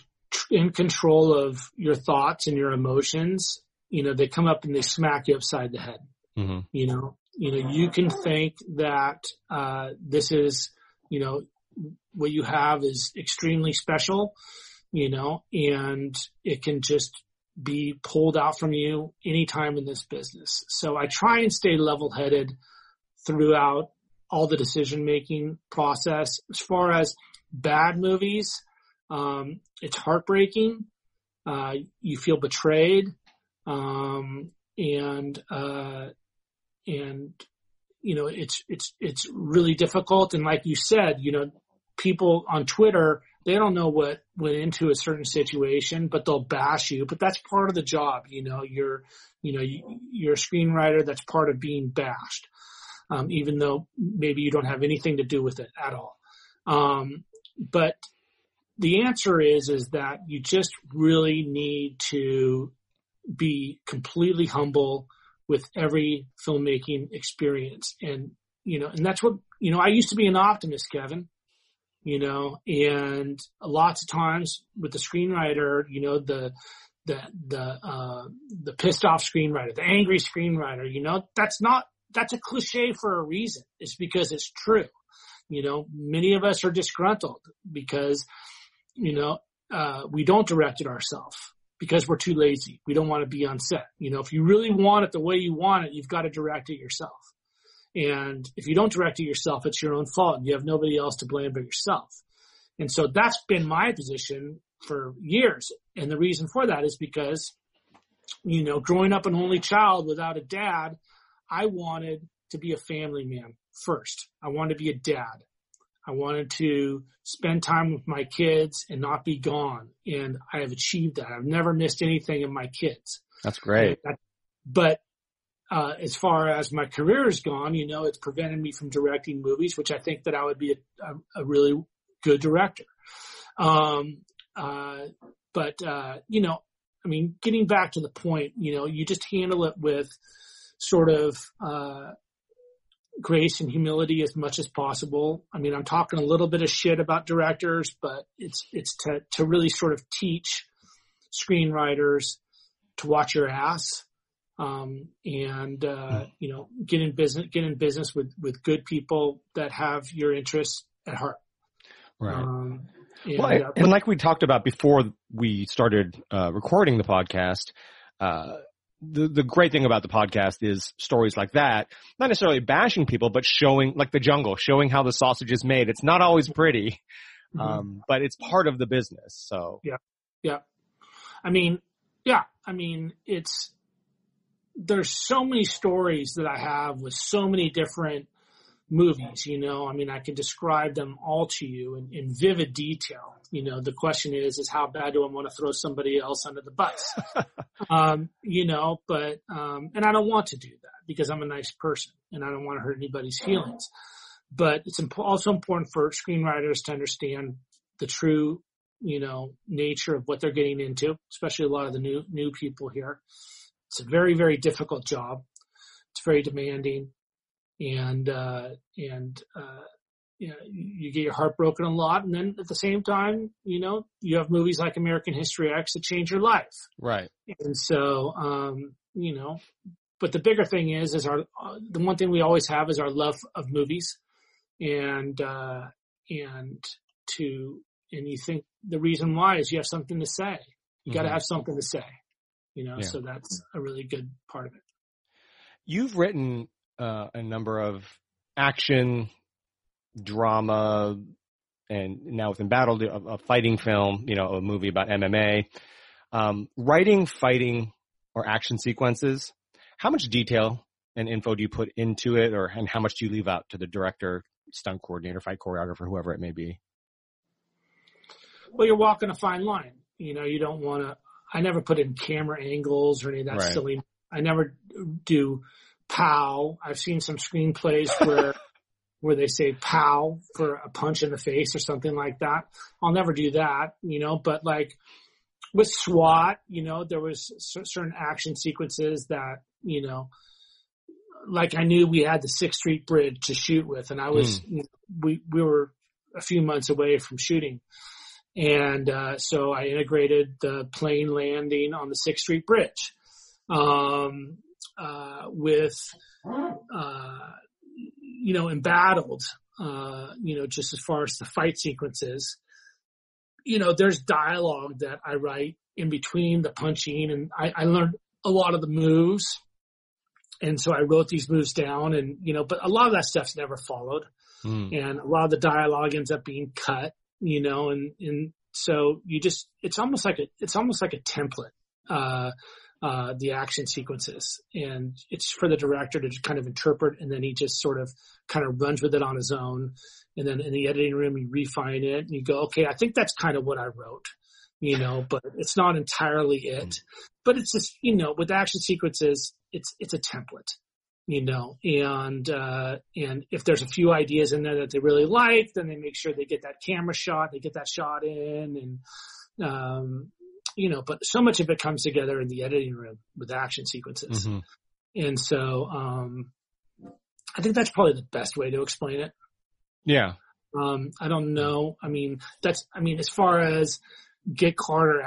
in control of your thoughts and your emotions, you know, they come up and they smack you upside the head. Mm-hmm. You know, you know, you can think that, uh, this is, you know, what you have is extremely special, you know, and it can just be pulled out from you anytime in this business. So I try and stay level headed throughout all the decision making process. As far as bad movies, um, it's heartbreaking. Uh, you feel betrayed. Um, and, uh, and you know it's it's it's really difficult and like you said you know people on twitter they don't know what went into a certain situation but they'll bash you but that's part of the job you know you're you know you're a screenwriter that's part of being bashed um, even though maybe you don't have anything to do with it at all um, but the answer is is that you just really need to be completely humble with every filmmaking experience. And, you know, and that's what, you know, I used to be an optimist, Kevin, you know, and lots of times with the screenwriter, you know, the, the, the, uh, the pissed off screenwriter, the angry screenwriter, you know, that's not, that's a cliche for a reason. It's because it's true. You know, many of us are disgruntled because, you know, uh, we don't direct it ourselves because we're too lazy. We don't want to be on set. You know, if you really want it the way you want it, you've got to direct it yourself. And if you don't direct it yourself, it's your own fault and you have nobody else to blame but yourself. And so that's been my position for years. And the reason for that is because, you know, growing up an only child without a dad, I wanted to be a family man first. I wanted to be a dad. I wanted to spend time with my kids and not be gone. And I have achieved that. I've never missed anything in my kids. That's great. but, uh, as far as my career has gone, you know, it's prevented me from directing movies, which I think that I would be a, a, a really good director. Um, uh, but, uh, you know, I mean, getting back to the point, you know, you just handle it with sort of, uh, grace and humility as much as possible. I mean, I'm talking a little bit of shit about directors, but it's, it's to, to really sort of teach screenwriters to watch your ass. Um, and, uh, you know, get in business, get in business with, with good people that have your interests at heart. Right. Um, and, well, uh, and like we talked about before we started, uh, recording the podcast, uh, the, the great thing about the podcast is stories like that, not necessarily bashing people, but showing, like the jungle, showing how the sausage is made. It's not always pretty, mm-hmm. um, but it's part of the business. So. Yeah. Yeah. I mean, yeah. I mean, it's, there's so many stories that I have with so many different movies, you know, I mean, I can describe them all to you in, in vivid detail. You know, the question is, is how bad do I want to throw somebody else under the bus? um, you know, but, um, and I don't want to do that because I'm a nice person and I don't want to hurt anybody's feelings. But it's imp- also important for screenwriters to understand the true, you know, nature of what they're getting into, especially a lot of the new, new people here. It's a very, very difficult job. It's very demanding and uh, and uh, you, know, you get your heart broken a lot, and then at the same time, you know, you have movies like American History X that change your life. Right. And so, um, you know, but the bigger thing is, is our uh, the one thing we always have is our love of movies, and uh, and to and you think the reason why is you have something to say. You mm-hmm. got to have something to say, you know. Yeah. So that's a really good part of it. You've written uh, a number of action, drama, and now with Embattled, a, a, fighting film, you know, a movie about MMA. Um, writing, fighting, or action sequences. How much detail and info do you put into it, or and how much do you leave out to the director, stunt coordinator, fight choreographer, whoever it may be? Well, you're walking a fine line. You know, you don't want to. I never put in camera angles or any of that right. silly. I never do pow. I've seen some screenplays where where they say pow for a punch in the face or something like that. I'll never do that, you know, but like with SWAT, you know, there was certain action sequences that, you know, like I knew we had the Sixth Street Bridge to shoot with, and I was, mm. you know, we we were a few months away from shooting, and uh, so I integrated the plane landing on the Sixth Street Bridge um, uh, with, uh, you know, embattled, uh, you know, just as far as the fight sequences. You know, there's dialogue that I write in between the punching, and I, I learned a lot of the moves and so I wrote these moves down and, you know, but a lot of that stuff's never followed. Mm. And a lot of the dialogue ends up being cut, you know, and, and so you just, it's almost like a, it's almost like a template, uh, uh, the action sequences and it's for the director to kind of interpret and then he just sort of kind of runs with it on his own. And then in the editing room, you refine it and you go, okay, I think that's kind of what I wrote you know, but it's not entirely it. Mm. But it's just, you know, with action sequences, it's, it's a template, you know, and, uh, and if there's a few ideas in there that they really like, then they make sure they get that camera shot, they get that shot in and, um, you know, but so much of it comes together in the editing room with action sequences. Mm-hmm. And so, um, I think that's probably the best way to explain it. Yeah. Um, I don't know. I mean, that's, I mean, as far as, get Carter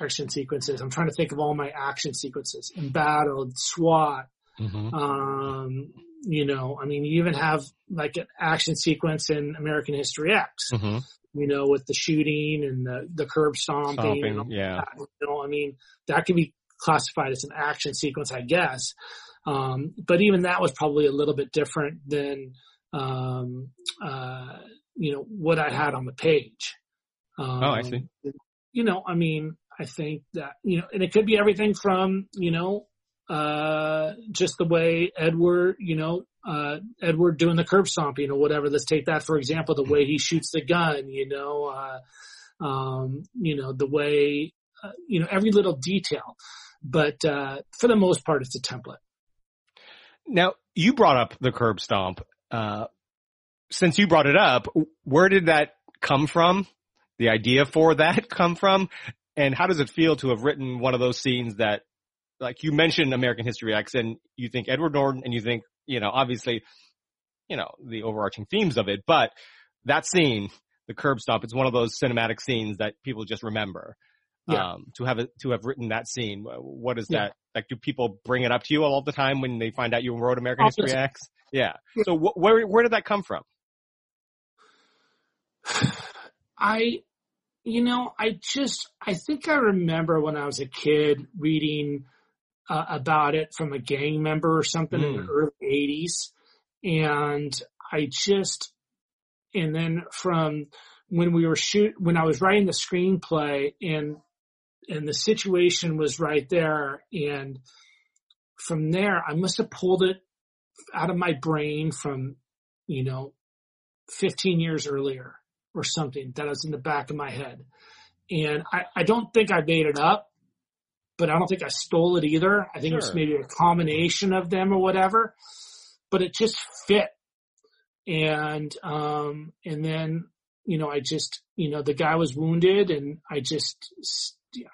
action sequences. I'm trying to think of all my action sequences embattled, SWAT. Mm-hmm. Um, you know, I mean, you even have like an action sequence in American History X. Mm-hmm. You know, with the shooting and the the curb stomping. stomping yeah. That, you know, I mean, that could be classified as an action sequence, I guess. Um, but even that was probably a little bit different than, um, uh, you know, what I had on the page. Um, oh, I see you know, I mean, I think that, you know, and it could be everything from, you know, uh, just the way Edward, you know, uh, Edward doing the curb stomping or whatever. Let's take that for example, the way he shoots the gun, you know, uh, um, you know, the way, uh, you know, every little detail. But, uh, for the most part, it's a template. Now, you brought up the curb stomp. Uh, since you brought it up, where did that come from? the idea for that come from? And how does it feel to have written one of those scenes that, like you mentioned American History X and you think Edward Norton and you think, you know, obviously, you know, the overarching themes of it, but that scene, the curb stop, it's one of those cinematic scenes that people just remember. Yeah. Um, to have it, to have written that scene, what is yeah. that? Like, do people bring it up to you all the time when they find out you wrote American History X? Yeah. So wh- where, where did that come from? I, you know, I just, I think I remember when I was a kid reading uh, about it from a gang member or something mm. in the hmm. early 80s. And I just, and then from when we were shoot, when I was writing the screenplay and, and the situation was right there. And from there, I must have pulled it out of my brain from, you know, 15 years earlier or something that was in the back of my head. And I, I don't think I made it up, but I don't think I stole it either. I think sure. it was maybe a combination of them or whatever, but it just fit. And, um, and then, you know, I just, you know, the guy was wounded and I just,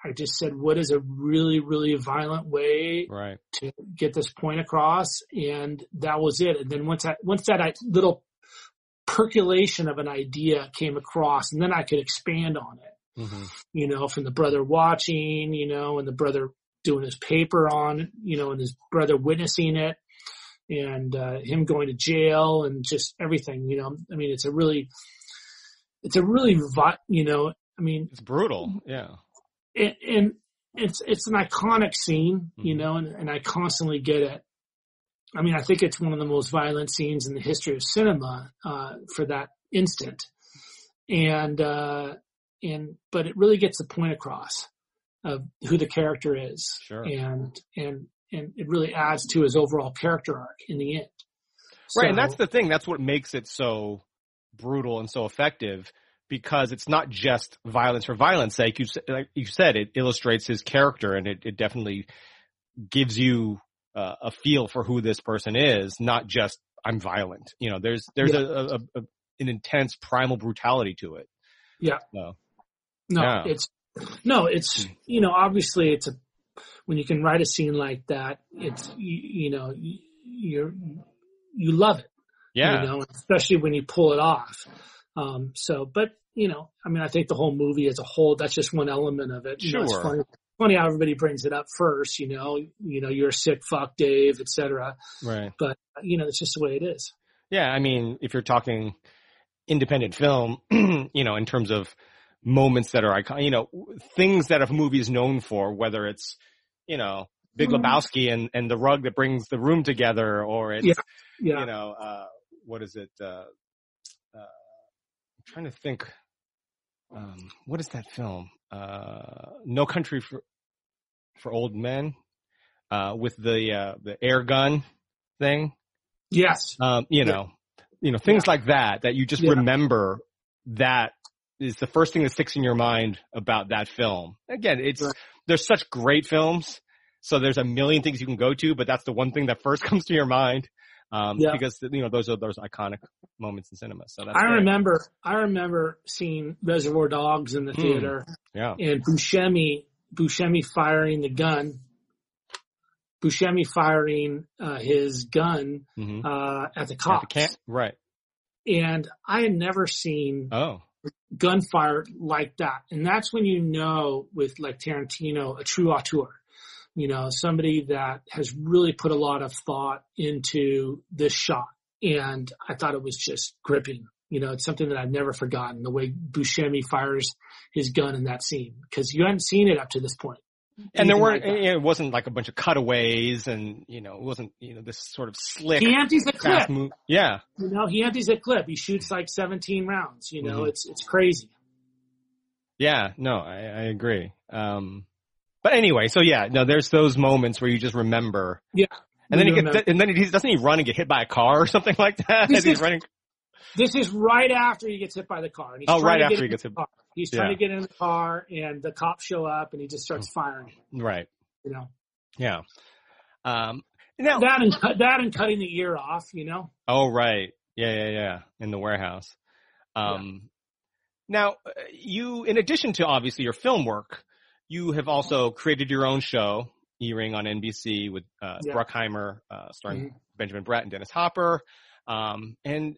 I just said, what is a really, really violent way right. to get this point across? And that was it. And then once that, once that little percolation of an idea came across and then I could expand on it. Mm-hmm. You know, from the brother watching, you know, and the brother doing his paper on, you know, and his brother witnessing it and, uh, him going to jail and just everything, you know, I mean, it's a really, it's a really, you know, I mean, it's brutal. Yeah. And, and it's, it's an iconic scene, you mm-hmm. know, and, and I constantly get it. I mean, I think it's one of the most violent scenes in the history of cinema uh, for that instant, and uh, and but it really gets the point across of who the character is, sure. and and and it really adds to his overall character arc in the end. Right, so, and that's the thing. That's what makes it so brutal and so effective because it's not just violence for violence sake. You, like you said, it illustrates his character and it, it definitely gives you uh, a feel for who this person is, not just I'm violent. You know, there's, there's yeah. a, a, a, an intense primal brutality to it. Yeah. So, no, it's, no, it's, hmm. you know, obviously it's a, when you can write a scene like that, it's, you, you know, you're, you love it. Yeah. You know, especially when you pull it off. Um, so, but you know, I mean, I think the whole movie as a whole, that's just one element of it. You sure. Know, it's funny, funny how everybody brings it up first, you know, you know, you're a sick fuck, Dave, etc. Right. But, you know, it's just the way it is. Yeah. I mean, if you're talking independent film, you know, in terms of moments that are iconic, you know, things that a movie is known for, whether it's, you know, Big mm-hmm. Lebowski and, and the rug that brings the room together or it's, yeah. Yeah. you know, uh, what is it? Uh, uh, I'm trying to think um, what is that film? Uh, No Country for for Old Men, uh, with the uh, the air gun thing. Yes. Um, you know, yeah. you know things like that that you just remember. That is the first thing that sticks in your mind about that film. Again, it's right. there's such great films, so there's a million things you can go to, but that's the one thing that first comes to your mind. Um, yeah. because you know those are those iconic moments in cinema. So that's I great. remember I remember seeing Reservoir Dogs in the hmm. theater. Mm. Yeah. And Buscemi Buscemi firing the gun. Buscemi firing uh, his gun mm-hmm. uh, at the cops. At the? Right. And I had never seen oh gunfire like that. And that's when you know with like Tarantino, a true auteur you know, somebody that has really put a lot of thought into this shot. And I thought it was just gripping. You know, it's something that I've never forgotten the way Buscemi fires his gun in that scene because you hadn't seen it up to this point. And there weren't, like it wasn't like a bunch of cutaways and, you know, it wasn't, you know, this sort of slick. He empties a clip. Move. Yeah. You know, he empties a clip. He shoots like 17 rounds, you know, mm-hmm. it's, it's crazy. Yeah, no, I, I agree. Um, but anyway, so yeah, no, there's those moments where you just remember. Yeah. And then he gets, and then he doesn't he run and get hit by a car or something like that this he's running. This is right after he gets hit by the car. And he's oh, right after he gets hit. He's trying yeah. to get in the car, and the cops show up, and he just starts firing. Right. You know. Yeah. Um. Now that and that and cutting the ear off. You know. Oh right. Yeah, yeah, yeah. In the warehouse. Um. Yeah. Now, uh, you, in addition to obviously your film work, you have also created your own show, E-Ring on NBC with uh, yeah. Bruckheimer, uh, starring mm-hmm. Benjamin Bratt and Dennis Hopper. Um, and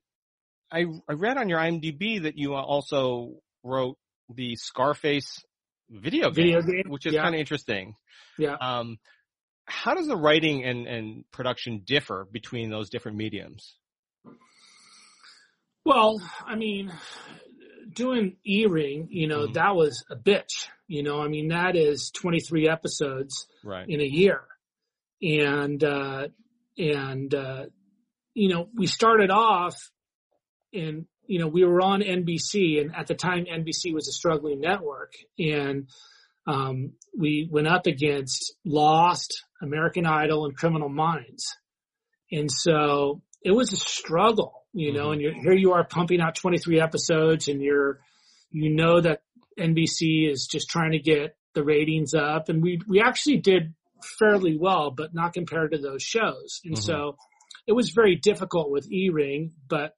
I, I read on your IMDb that you also wrote the Scarface video game, video game. which is yeah. kind of interesting. Yeah. Um, how does the writing and, and production differ between those different mediums? Well, I mean, doing E-Ring, you know, mm-hmm. that was a bitch. You know, I mean, that is 23 episodes right. in a year. And, uh, and, uh, you know, we started off and, you know, we were on NBC and at the time NBC was a struggling network and, um, we went up against Lost, American Idol and Criminal Minds. And so it was a struggle you know, mm-hmm. and you're, here you are pumping out 23 episodes and you're, you know that NBC is just trying to get the ratings up and we, we actually did fairly well, but not compared to those shows. And mm-hmm. so it was very difficult with E-Ring, but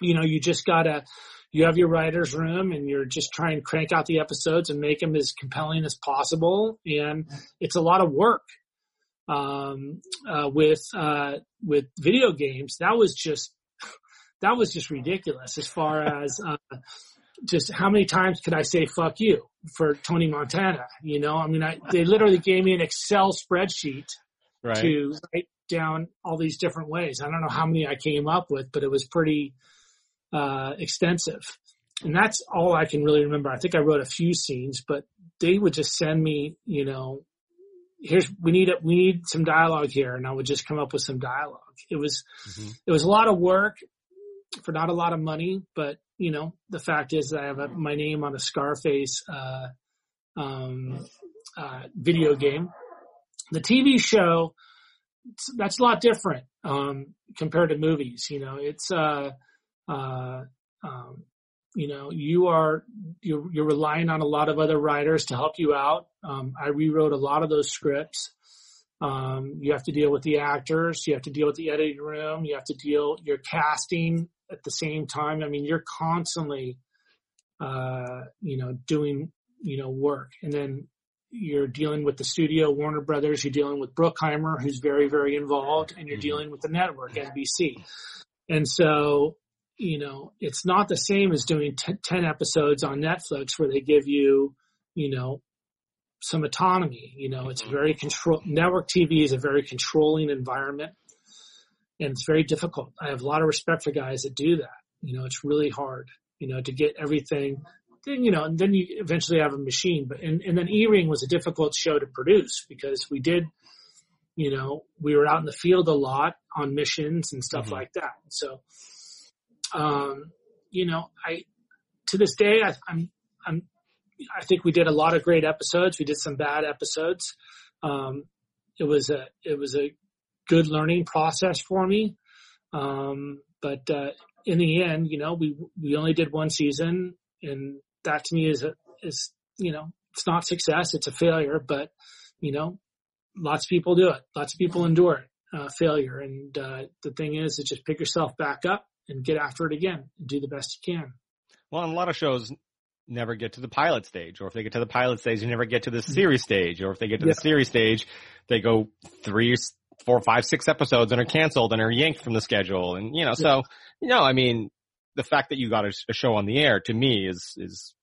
you know, you just gotta, you have your writer's room and you're just trying to crank out the episodes and make them as compelling as possible. And it's a lot of work. Um, uh, with, uh, with video games, that was just that was just ridiculous as far as uh, just how many times could I say fuck you for Tony Montana? You know, I mean, I, they literally gave me an Excel spreadsheet right. to write down all these different ways. I don't know how many I came up with, but it was pretty uh, extensive. And that's all I can really remember. I think I wrote a few scenes, but they would just send me, you know, here's we need it we need some dialogue here and I would just come up with some dialogue. It was mm-hmm. it was a lot of work for not a lot of money, but you know, the fact is I have a, my name on a Scarface, uh, um, uh, video game. The TV show, that's a lot different, um, compared to movies. You know, it's, uh, uh, um, you know, you are you're, you're relying on a lot of other writers to help you out. Um, I rewrote a lot of those scripts. Um, you have to deal with the actors. You have to deal with the editing room. You have to deal your casting at the same time. I mean, you're constantly, uh, you know, doing you know work, and then you're dealing with the studio, Warner Brothers. You're dealing with Bruckheimer, who's very very involved, and you're mm-hmm. dealing with the network, NBC. And so, you know, it's not the same as doing t- 10 episodes on Netflix where they give you, you know, some autonomy. You know, it's mm-hmm. very control. Network TV is a very controlling environment, and it's very difficult. I have a lot of respect for guys that do that. You know, it's really hard. You know, to get everything. Then you know, and then you eventually have a machine. But and, and then E-Ring was a difficult show to produce because we did, you know, we were out in the field a lot on missions and stuff mm-hmm. like that. So, um, you know, I to this day I, I'm I'm I think we did a lot of great episodes. We did some bad episodes. Um, it was a it was a good learning process for me. Um, but uh, in the end, you know, we we only did one season, and that to me is a, is you know it's not success, it's a failure. But you know, lots of people do it. Lots of people endure it, uh, failure. And uh, the thing is, is just pick yourself back up and get after it again and do the best you can. Well, a lot of shows never get to the pilot stage, or if they get to the pilot stage, they never get to the mm-hmm. series stage, or if they get to yeah. the series stage, they go three, four, five, six episodes and are canceled and are yanked from the schedule. And, you know, yeah. so, you know, I mean, the fact that you got a, a, show on the air to me is, is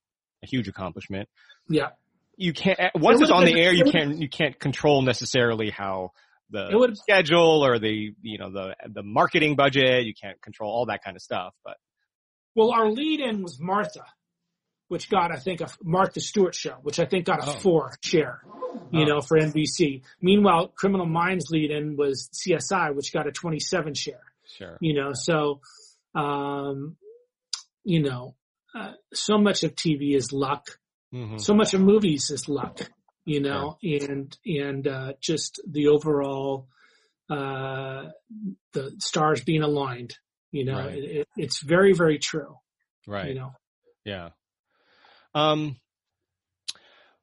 a huge accomplishment. Yeah. You can't, eh, once it's on the air, you can't, you can't control necessarily how the schedule or the, you know, the, the marketing budget. You can't control all that kind of stuff, but. Well, our lead in was Martha which got, I think, a Martha Stewart show, which I think got a oh. four share, you oh. know, for NBC. Meanwhile, Criminal Minds lead in was CSI, which got a 27 share. Sure. You know, so, um, you know, uh, so much of TV is luck. Mm-hmm. So much of movies is luck, you know, and, and, uh, just the overall, uh, the stars being aligned, you know, right. it, it, it's very, very true. Right. You know, yeah. Um,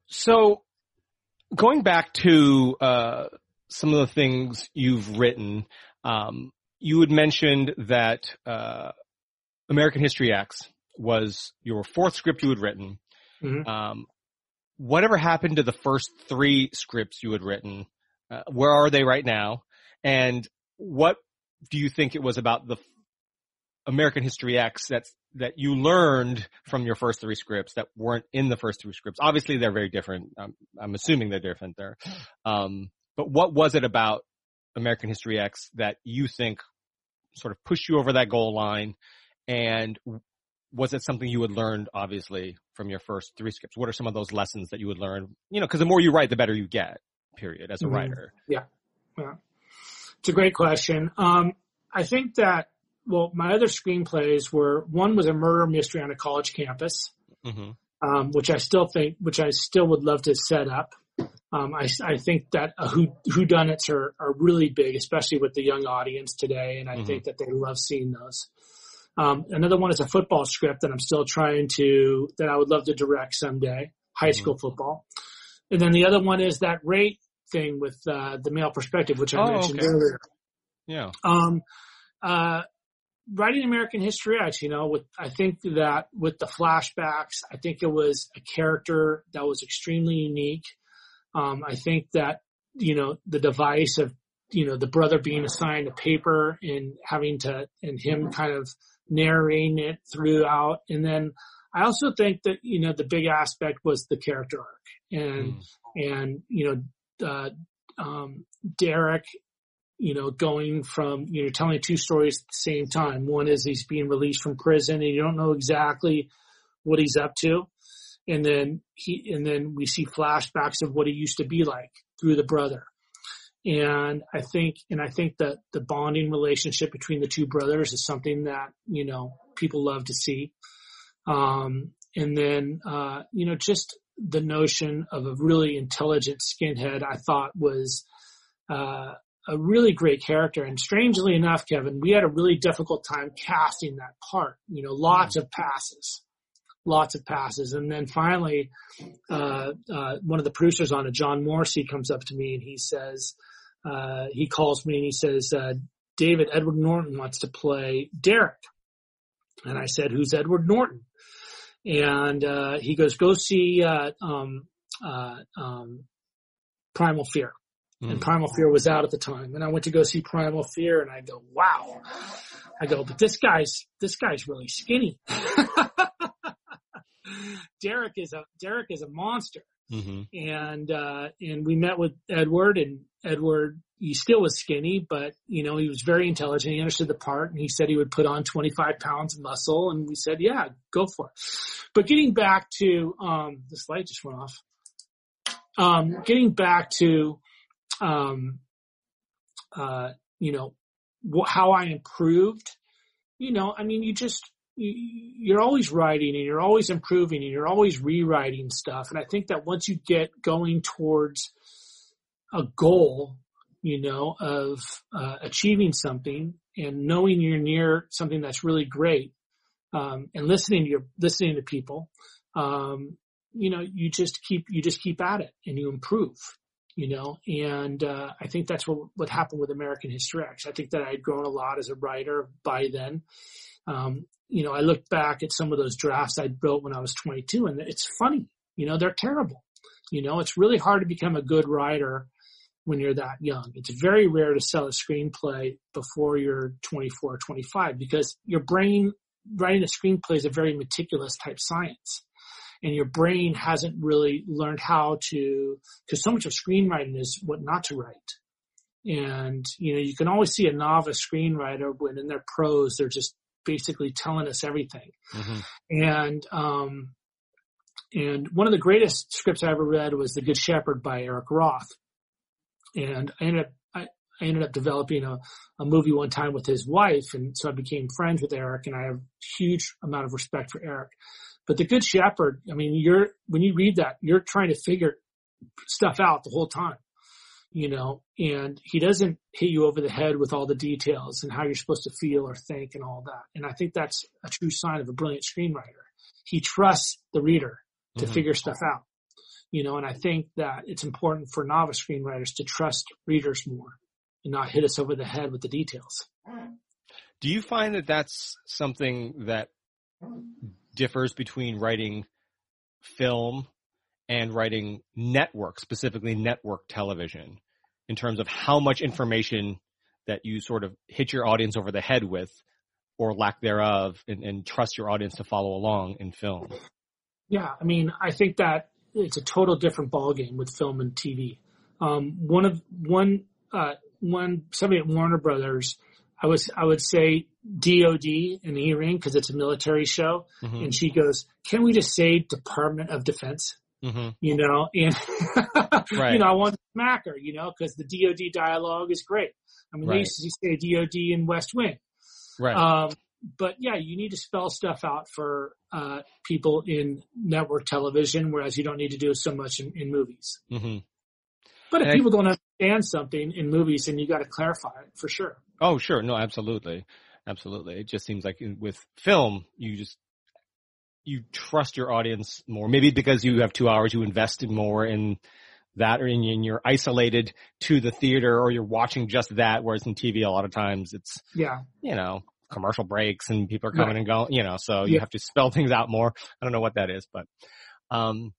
so going back to uh, some of the things you've written, um, you had mentioned that uh, American History X was your fourth script you had written. Mm-hmm. Um, whatever happened to the first three scripts you had written? Uh, where are they right now? And what do you think it was about the American History X that's that you learned from your first three scripts that weren't in the first three scripts? Obviously, they're very different. I'm, I'm assuming they're different there. Um, but what was it about American History X that you think sort of pushed you over that goal line? And was it something you had learned, obviously, from your first three scripts? What are some of those lessons that you would learn? You know, because the more you write, the better you get. Period. As a mm-hmm. writer. Yeah. Yeah. It's a great question. Um, I think that well, my other screenplays were one was a murder mystery on a college campus, mm-hmm. um, which I still think, which I still would love to set up. Um, I, I think that uh, who whodunits are are really big, especially with the young audience today, and I mm-hmm. think that they love seeing those. Um, another one is a football script that I'm still trying to that I would love to direct someday, high mm-hmm. school football. And then the other one is that rate thing with uh, the male perspective, which I oh, mentioned okay. earlier. Yeah. Um, uh, writing American History X, you know, with, I think that with the flashbacks, I think it was a character that was extremely unique. Um, I think that, you know, the device of, you know, the brother being assigned a paper and having to, and him kind of narrating it throughout. And then I also think that, you know, the big aspect was the character arc and, mm. and, you know, uh, um, Derek you know, going from, you know, telling two stories at the same time. One is he's being released from prison and you don't know exactly what he's up to. And then he, and then we see flashbacks of what he used to be like through the brother. And I think, and I think that the bonding relationship between the two brothers is something that, you know, people love to see. Um, and then, uh, you know, just the notion of a really intelligent skinhead I thought was, uh, a really great character. And strangely enough, Kevin, we had a really difficult time casting that part. You know, lots of passes. lots of passes. And then finally, uh, uh, one of the producers on it, John Morrissey, comes up to me and he says, uh, he calls me and he says, uh, David, Edward Norton wants to play Derek. And I said, who's Edward Norton? And, uh, he goes, go see, uh, um, um, Primal Fear. Mm. And Primal Fear was out at the time. And I went to go see Primal Fear and I go, wow. I go, but this guy's, this guy's really skinny. Derek is a Derek is a monster. Mm-hmm. And uh, and we met with Edward, and Edward he still was skinny, but you know he was very intelligent. He understood the part, and he said he would put on 25 pounds of muscle, and we said, yeah, go for it. But getting back to um, this light just went off. Um, getting back to um, uh, you know wh- how I improved. You know, I mean, you just you're always writing and you're always improving and you're always rewriting stuff. And I think that once you get going towards a goal, you know, of uh, achieving something and knowing you're near something that's really great, um, and listening to your listening to people, um, you know, you just keep you just keep at it and you improve. You know, and uh, I think that's what what happened with American History X. I think that I had grown a lot as a writer by then, um, you know, I look back at some of those drafts I built when I was 22 and it's funny, you know, they're terrible. You know, it's really hard to become a good writer when you're that young. It's very rare to sell a screenplay before you're 24 or 25 because your brain writing a screenplay is a very meticulous type science. And your brain hasn't really learned how to, because so much of screenwriting is what not to write. And, you know, you can always see a novice screenwriter when in their prose, they're just basically telling us everything. Mm-hmm. And, um, and one of the greatest scripts I ever read was The Good Shepherd by Eric Roth. And I ended up, I, I ended up developing a, a movie one time with his wife. And so I became friends with Eric and I have huge amount of respect for Eric. But The Good Shepherd, I mean, you're, when you read that, you're trying to figure stuff out the whole time you know, and he doesn't hit you over the head with all the details and how you're supposed to feel or think and all that. And I think that's a true sign of a brilliant screenwriter. He trusts the reader to mm-hmm. figure stuff out, you know, and I think that it's important for novice screenwriters to trust readers more and not hit us over the head with the details. Do you find that that's something that differs between writing film and writing network, specifically network television, in terms of how much information that you sort of hit your audience over the head with or lack thereof and, and trust your audience to follow along in film. Yeah. I mean, I think that it's a total different ballgame with film and TV. Um, one of, one, uh, one, somebody at Warner Brothers, I was, I would say DOD in E-Ring because it's a military show. Mm-hmm. And she goes, can we just say Department of Defense? Mm-hmm. You know, and right. you know, I want her, you know, because the DoD dialogue is great. I mean, right. they used to say DoD in West Wing, right? Um, but yeah, you need to spell stuff out for uh, people in network television, whereas you don't need to do so much in, in movies. Mm-hmm. But if and people I, don't understand something in movies, then you got to clarify it for sure. Oh, sure, no, absolutely, absolutely. It just seems like with film, you just you trust your audience more. Maybe because you have two hours, you invest in more in that or in, you're isolated to the theater or you're watching just that. Whereas in TV, a lot of times it's, yeah, you know, commercial breaks and people are coming right. and going, you know, so you have to spell things out more. I don't know what that is, but, um,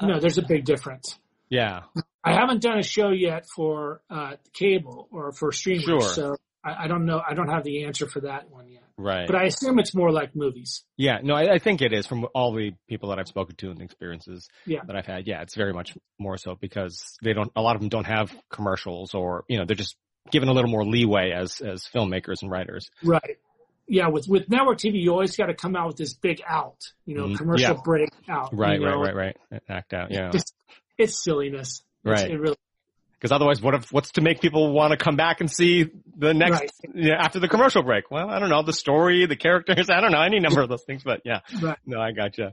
no, there's a big difference. Yeah. I haven't done a show yet for, uh, cable or for streaming. Sure. So I, I, don't know. I don't have the answer for that one yet. Right. But I assume it's more like movies. Yeah. No, I, I think it is from all the people that I've spoken to and experiences yeah. that I've had. Yeah, it's very much more so because they don't. A lot of them don't have commercials, or you know, they're just given a little more leeway as as filmmakers and writers. Right. Yeah, with with network TV, you always got to come out with this big out, you know, mm commercial yeah. break out. Right, you know? right, right, right. Act out. Yeah. It's, it's silliness. Right. It's, it really because otherwise, what if, what's to make people want to come back and see the next, right. you know, after the commercial break? Well, I don't know, the story, the characters, I don't know, any number of those things, but yeah. Right. No, I gotcha.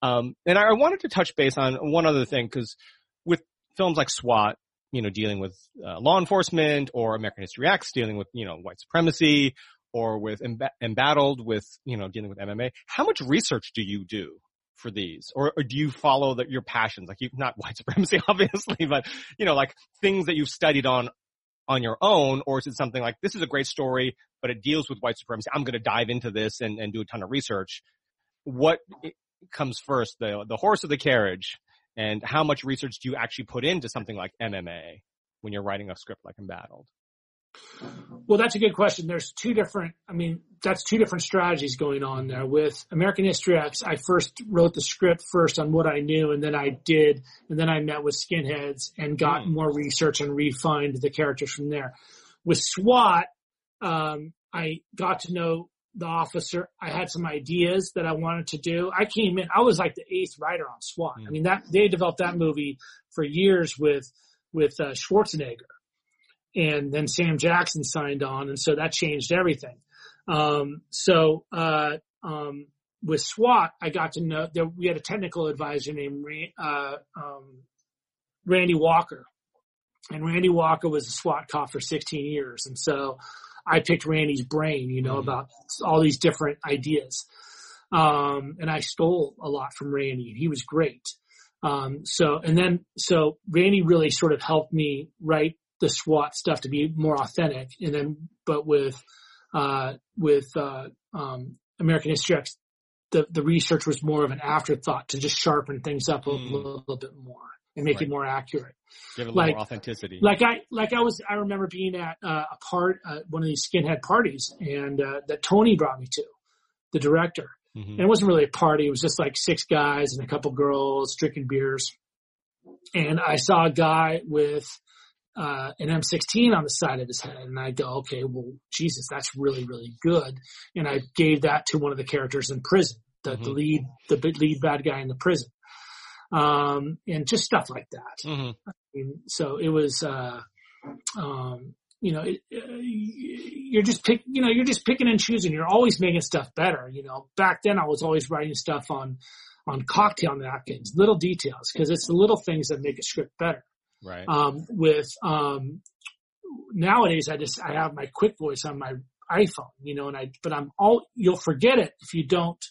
Um, and I wanted to touch base on one other thing, because with films like SWAT, you know, dealing with uh, law enforcement or American History X dealing with, you know, white supremacy or with Emb- embattled with, you know, dealing with MMA. How much research do you do for these? Or, or do you follow the, your passions? Like you, not white supremacy, obviously, but, you know, like things that you've studied on, on your own, or is it something like, this is a great story, but it deals with white supremacy. I'm going to dive into this and, and do a ton of research. What comes first, the, the horse or the carriage? And how much research do you actually put into something like MMA when you're writing a script like Embattled? Well, that's a good question. There's two different, I mean, that's two different strategies going on there. With American History X, I first wrote the script first on what I knew, and then I did, and then I met with skinheads and got mm. more research and refined the characters from there. With SWAT, um, I got to know the officer. I had some ideas that I wanted to do. I came in, I was like the eighth writer on SWAT. Mm. I mean, that, they developed that movie for years with, with, uh, Schwarzenegger and then Sam Jackson signed on, and so that changed everything. Um, so uh, um, with SWAT, I got to know that we had a technical advisor named uh, um, Randy Walker, and Randy Walker was a SWAT cop for 16 years, and so I picked Randy's brain, you know, mm-hmm. about all these different ideas. Um, and I stole a lot from Randy. And he was great. Um, so, and then, so Randy really sort of helped me write the SWAT stuff to be more authentic. And then, but with, uh, with, uh, um, American History X, the, the research was more of an afterthought to just sharpen things up a mm. little, little, bit more and make right. it more accurate. Give it a like, more authenticity. Like I, like I was, I remember being at uh, a part, uh, one of these skinhead parties and, uh, that Tony brought me to, the director. Mm-hmm. And it wasn't really a party. It was just like six guys and a couple girls drinking beers. And I saw a guy with uh, an M16 on the side of his head. And I go, okay, well, Jesus, that's really, really good. And I gave that to one of the characters in prison, the, mm-hmm. the lead, the lead bad guy in the prison. Um, and just stuff like that. Mm-hmm. I mean, so it was, uh, um, you know, it, uh, you're just pick, you know, you're just picking and choosing. You're always making stuff better. You know, back then I was always writing stuff on, on cocktail napkins, little details, because it's the little things that make a script better. Right. Um, with, um, nowadays I just, I have my quick voice on my iPhone, you know, and I, but I'm all, you'll forget it if you don't,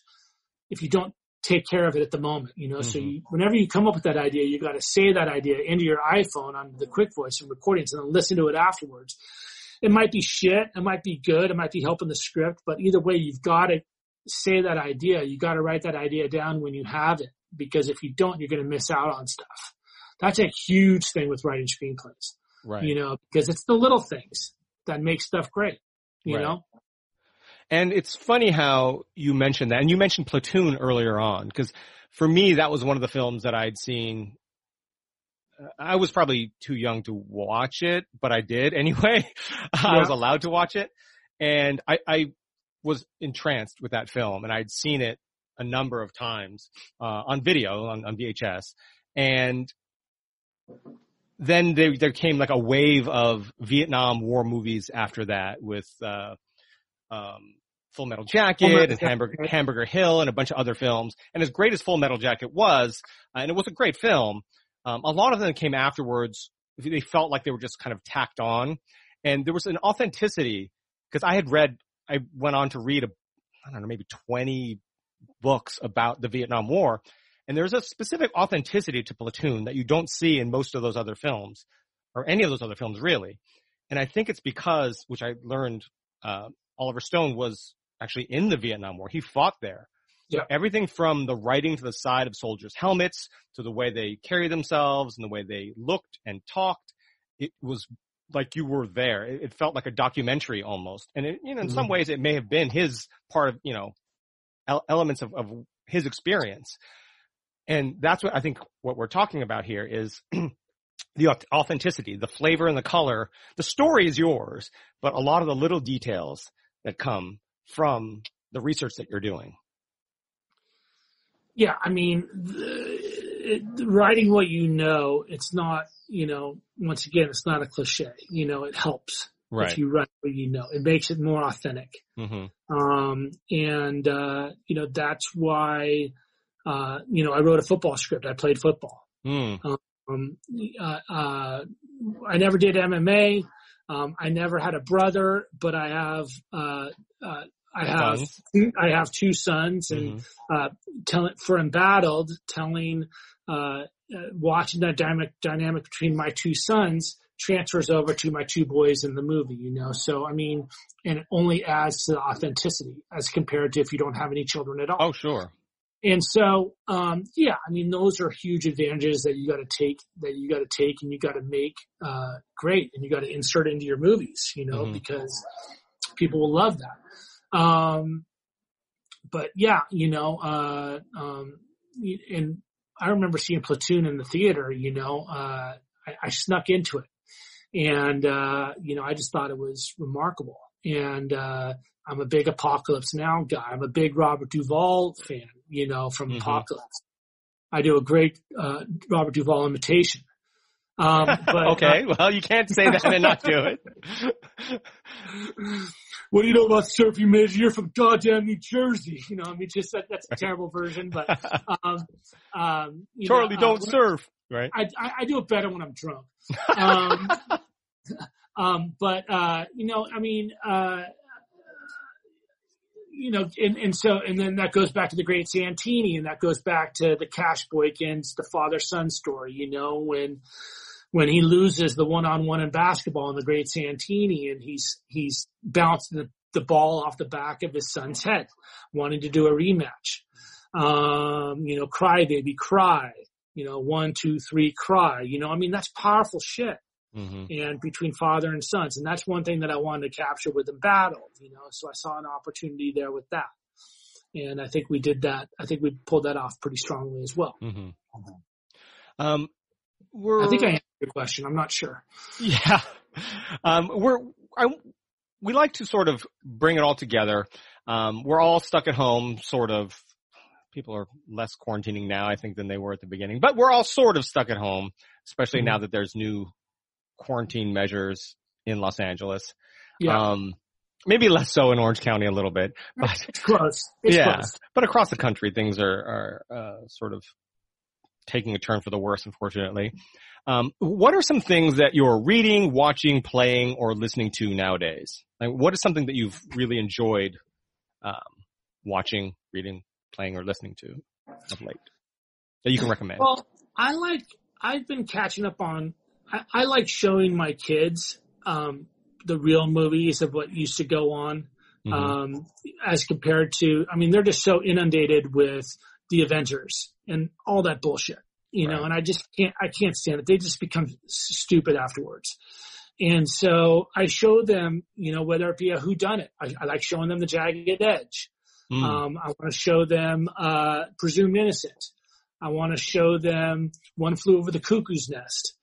if you don't take care of it at the moment, you know, mm-hmm. so you, whenever you come up with that idea, you got to say that idea into your iPhone on the quick voice and recordings and then listen to it afterwards. It might be shit. It might be good. It might be helping the script, but either way, you've got to say that idea. You got to write that idea down when you have it because if you don't, you're going to miss out on stuff. That's a huge thing with writing screenplays. Right. You know, because it's the little things that make stuff great. You right. know? And it's funny how you mentioned that, and you mentioned Platoon earlier on, because for me, that was one of the films that I'd seen. I was probably too young to watch it, but I did anyway. Yeah. I was allowed to watch it, and I, I was entranced with that film, and I'd seen it a number of times uh, on video on, on VHS, and then there, there came like a wave of Vietnam War movies after that with, uh, um, Full Metal Jacket Full and Hamburger, Hamburger Hill and a bunch of other films. And as great as Full Metal Jacket was, uh, and it was a great film, um, a lot of them came afterwards. They felt like they were just kind of tacked on. And there was an authenticity because I had read, I went on to read a, I don't know, maybe 20 books about the Vietnam War. And there's a specific authenticity to Platoon that you don't see in most of those other films, or any of those other films really. And I think it's because, which I learned, uh, Oliver Stone was actually in the Vietnam War. He fought there. So everything from the writing to the side of soldiers' helmets to the way they carry themselves and the way they looked and talked, it was like you were there. It, it felt like a documentary almost. And it, you know, in mm-hmm. some ways it may have been his part of, you know, elements of, of his experience. And that's what I think what we're talking about here is the authenticity, the flavor and the color. The story is yours, but a lot of the little details that come from the research that you're doing. Yeah, I mean, the, it, writing what you know, it's not, you know, once again, it's not a cliche. You know, it helps right. if you write what you know. It makes it more authentic. Mm-hmm. Um, and uh, you know, that's why uh, you know, I wrote a football script. I played football. Mm. Um, uh, uh, I never did MMA. Um, I never had a brother, but I have, uh, uh, I have, Sons. I have two sons and, Mhm. uh, telling, for Embattled, telling, uh, uh, watching that dynamic, dynamic between my two sons transfers over to my two boys in the movie, you know? So, I mean, and it only adds to the authenticity as compared to if you don't have any children at all. Oh, sure. And so, um, yeah, I mean, those are huge advantages that you got to take, that you got to take and you got to make, uh, great and you got to insert into your movies, you know, Mhm. because people will love that. Um, but yeah, you know, uh, um, and I remember seeing Platoon in the theater, you know, uh, I, I snuck into it and, uh, you know, I just thought it was remarkable. And, uh, I'm a big Apocalypse Now guy. I'm a big Robert Duvall fan, you know, from Mhm. Apocalypse. I do a great, uh, Robert Duvall imitation. Um, but, okay. Well, you can't say that and not do it. what do you know about surfing, Midge? You're from goddamn New Jersey. You know, I mean, just that, that's a terrible version, but, um, um, you Charlie, know, don't uh, surf. Right. I, I, I do it better when I'm drunk. Um, um, but, uh, you know, I mean, uh, you know, and, and so, and then that goes back to the great Santini and that goes back to the Cash Boykins, the father son story, you know, when, when he loses the one on one in basketball in the great Santini and he's, he's bounced the, the ball off the back of his son's head, wanting to do a rematch. Um, you know, cry baby, cry you know, one, two, three, cry. You know, I mean, that's powerful shit. Hmm And between father and sons, and that's one thing that I wanted to capture with Embattled. You know, so I saw an opportunity there with that, and I think we did that. I think we pulled that off pretty strongly as well. hmm Um, we're. I think I answered your question. I'm not sure. Yeah. Um, we're, I, we like to sort of bring it all together. Um, we're all stuck at home, sort of. People are less quarantining now, I think, than they were at the beginning, but we're all sort of stuck at home, especially Mhm. now that there's new quarantine measures in Los Angeles. Yeah, Um, maybe less so in Orange County a little bit, but it's close. It's yeah, close. but across the country, things are, are uh, sort of taking a turn for the worse, unfortunately. Um, what are some things that you're reading, watching, playing, or listening to nowadays? Like, what is something that you've really enjoyed um, watching, reading, playing, or listening to of late that you can recommend? Well, I like. I've been catching up on. I, I like showing my kids um, the real movies of what used to go on. Mhm. um, as compared to, I mean, they're just so inundated with the Avengers and all that bullshit, you know, and I just can't, I can't stand it. They just become stupid afterwards. And so I show them, you know, whether it be a whodunit, I, I like showing them the jagged edge. Mm. Um, I want to show them, uh, presumed innocent. I want to show them one flew over the cuckoo's nest.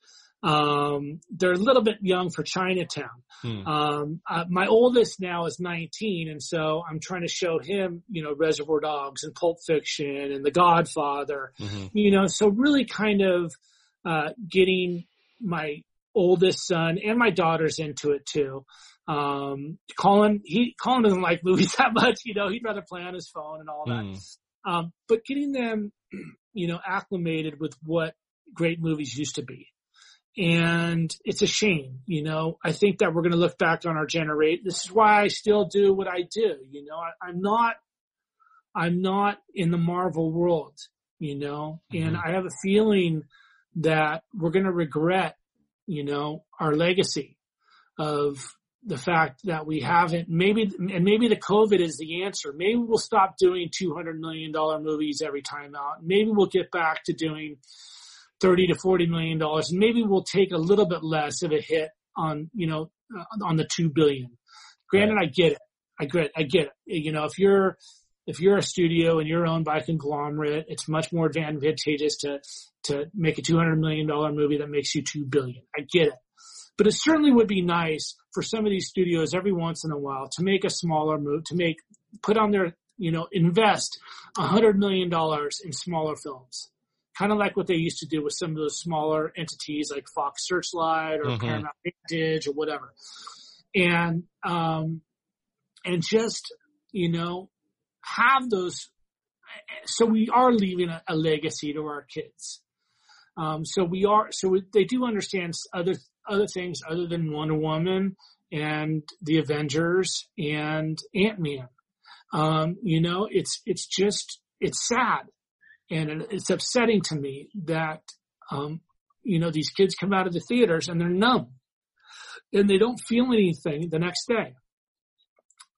Um, they're a little bit young for Chinatown. Mm. Um, uh, my oldest now is 19, and so I'm trying to show him, you know, Reservoir Dogs and Pulp Fiction and The Godfather, Mhm. you know, so really kind of, uh, getting my oldest son and my daughters into it too. Um, Colin, he, Colin doesn't like movies that much, you know, he'd rather play on his phone and all that. Mm. Um, but getting them, you know, acclimated with what great movies used to be. And it's a shame, you know, I think that we're going to look back on our generation. This is why I still do what I do. You know, I, I'm not, I'm not in the Marvel world, you know, and Mhm. I have a feeling that we're going to regret, you know, our legacy of the fact that we haven't maybe and maybe the covid is the answer maybe we'll stop doing 200 million dollar movies every time out maybe we'll get back to doing 30 to 40 million dollars and maybe we'll take a little bit less of a hit on you know uh, on the 2 billion. Granted i get it. I get i get it. You know if you're if you're a studio and you're owned by a conglomerate it's much more advantageous to to make a 200 million dollar movie that makes you 2 billion. I get it. But it certainly would be nice for some of these studios every once in a while to make a smaller move, to make, put on their, you know, invest a hundred million dollars in smaller films. Kind of like what they used to do with some of those smaller entities like Fox Searchlight or Mhm. Paramount Vintage or whatever. And, um, and just, you know, have those, so we are leaving a, a legacy to our kids. Um, so we are, so we, they do understand other, other things other than Wonder Woman and the Avengers and Ant Man. Um, you know, it's it's just it's sad and it's upsetting to me that um, you know these kids come out of the theaters and they're numb and they don't feel anything the next day.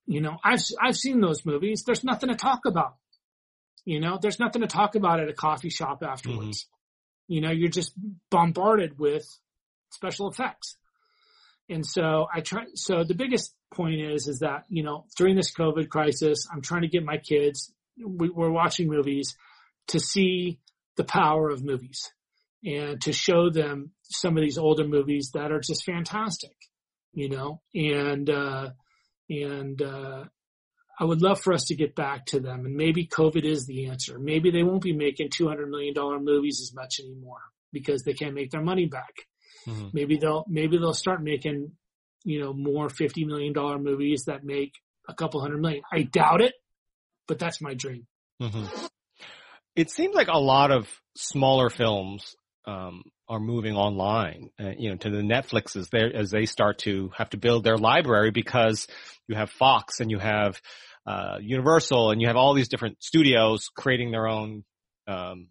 You know, I've I've seen those movies. There's nothing to talk about. You know, there's nothing to talk about at a coffee shop afterwards. Mm-hmm. You know, you're just bombarded with special effects. And so I try, so the biggest point is, is that, you know, during this COVID crisis, I'm trying to get my kids, we, we're watching movies to see the power of movies and to show them some of these older movies that are just fantastic, you know, and, uh, and, uh, I would love for us to get back to them and maybe COVID is the answer. Maybe they won't be making $200 million movies as much anymore because they can't make their money back. Mm-hmm. Maybe they'll maybe they'll start making you know more fifty million dollar movies that make a couple hundred million. I doubt it, but that's my dream. Mm-hmm. It seems like a lot of smaller films um, are moving online, uh, you know, to the Netflixes there as they start to have to build their library because you have Fox and you have uh, Universal and you have all these different studios creating their own um,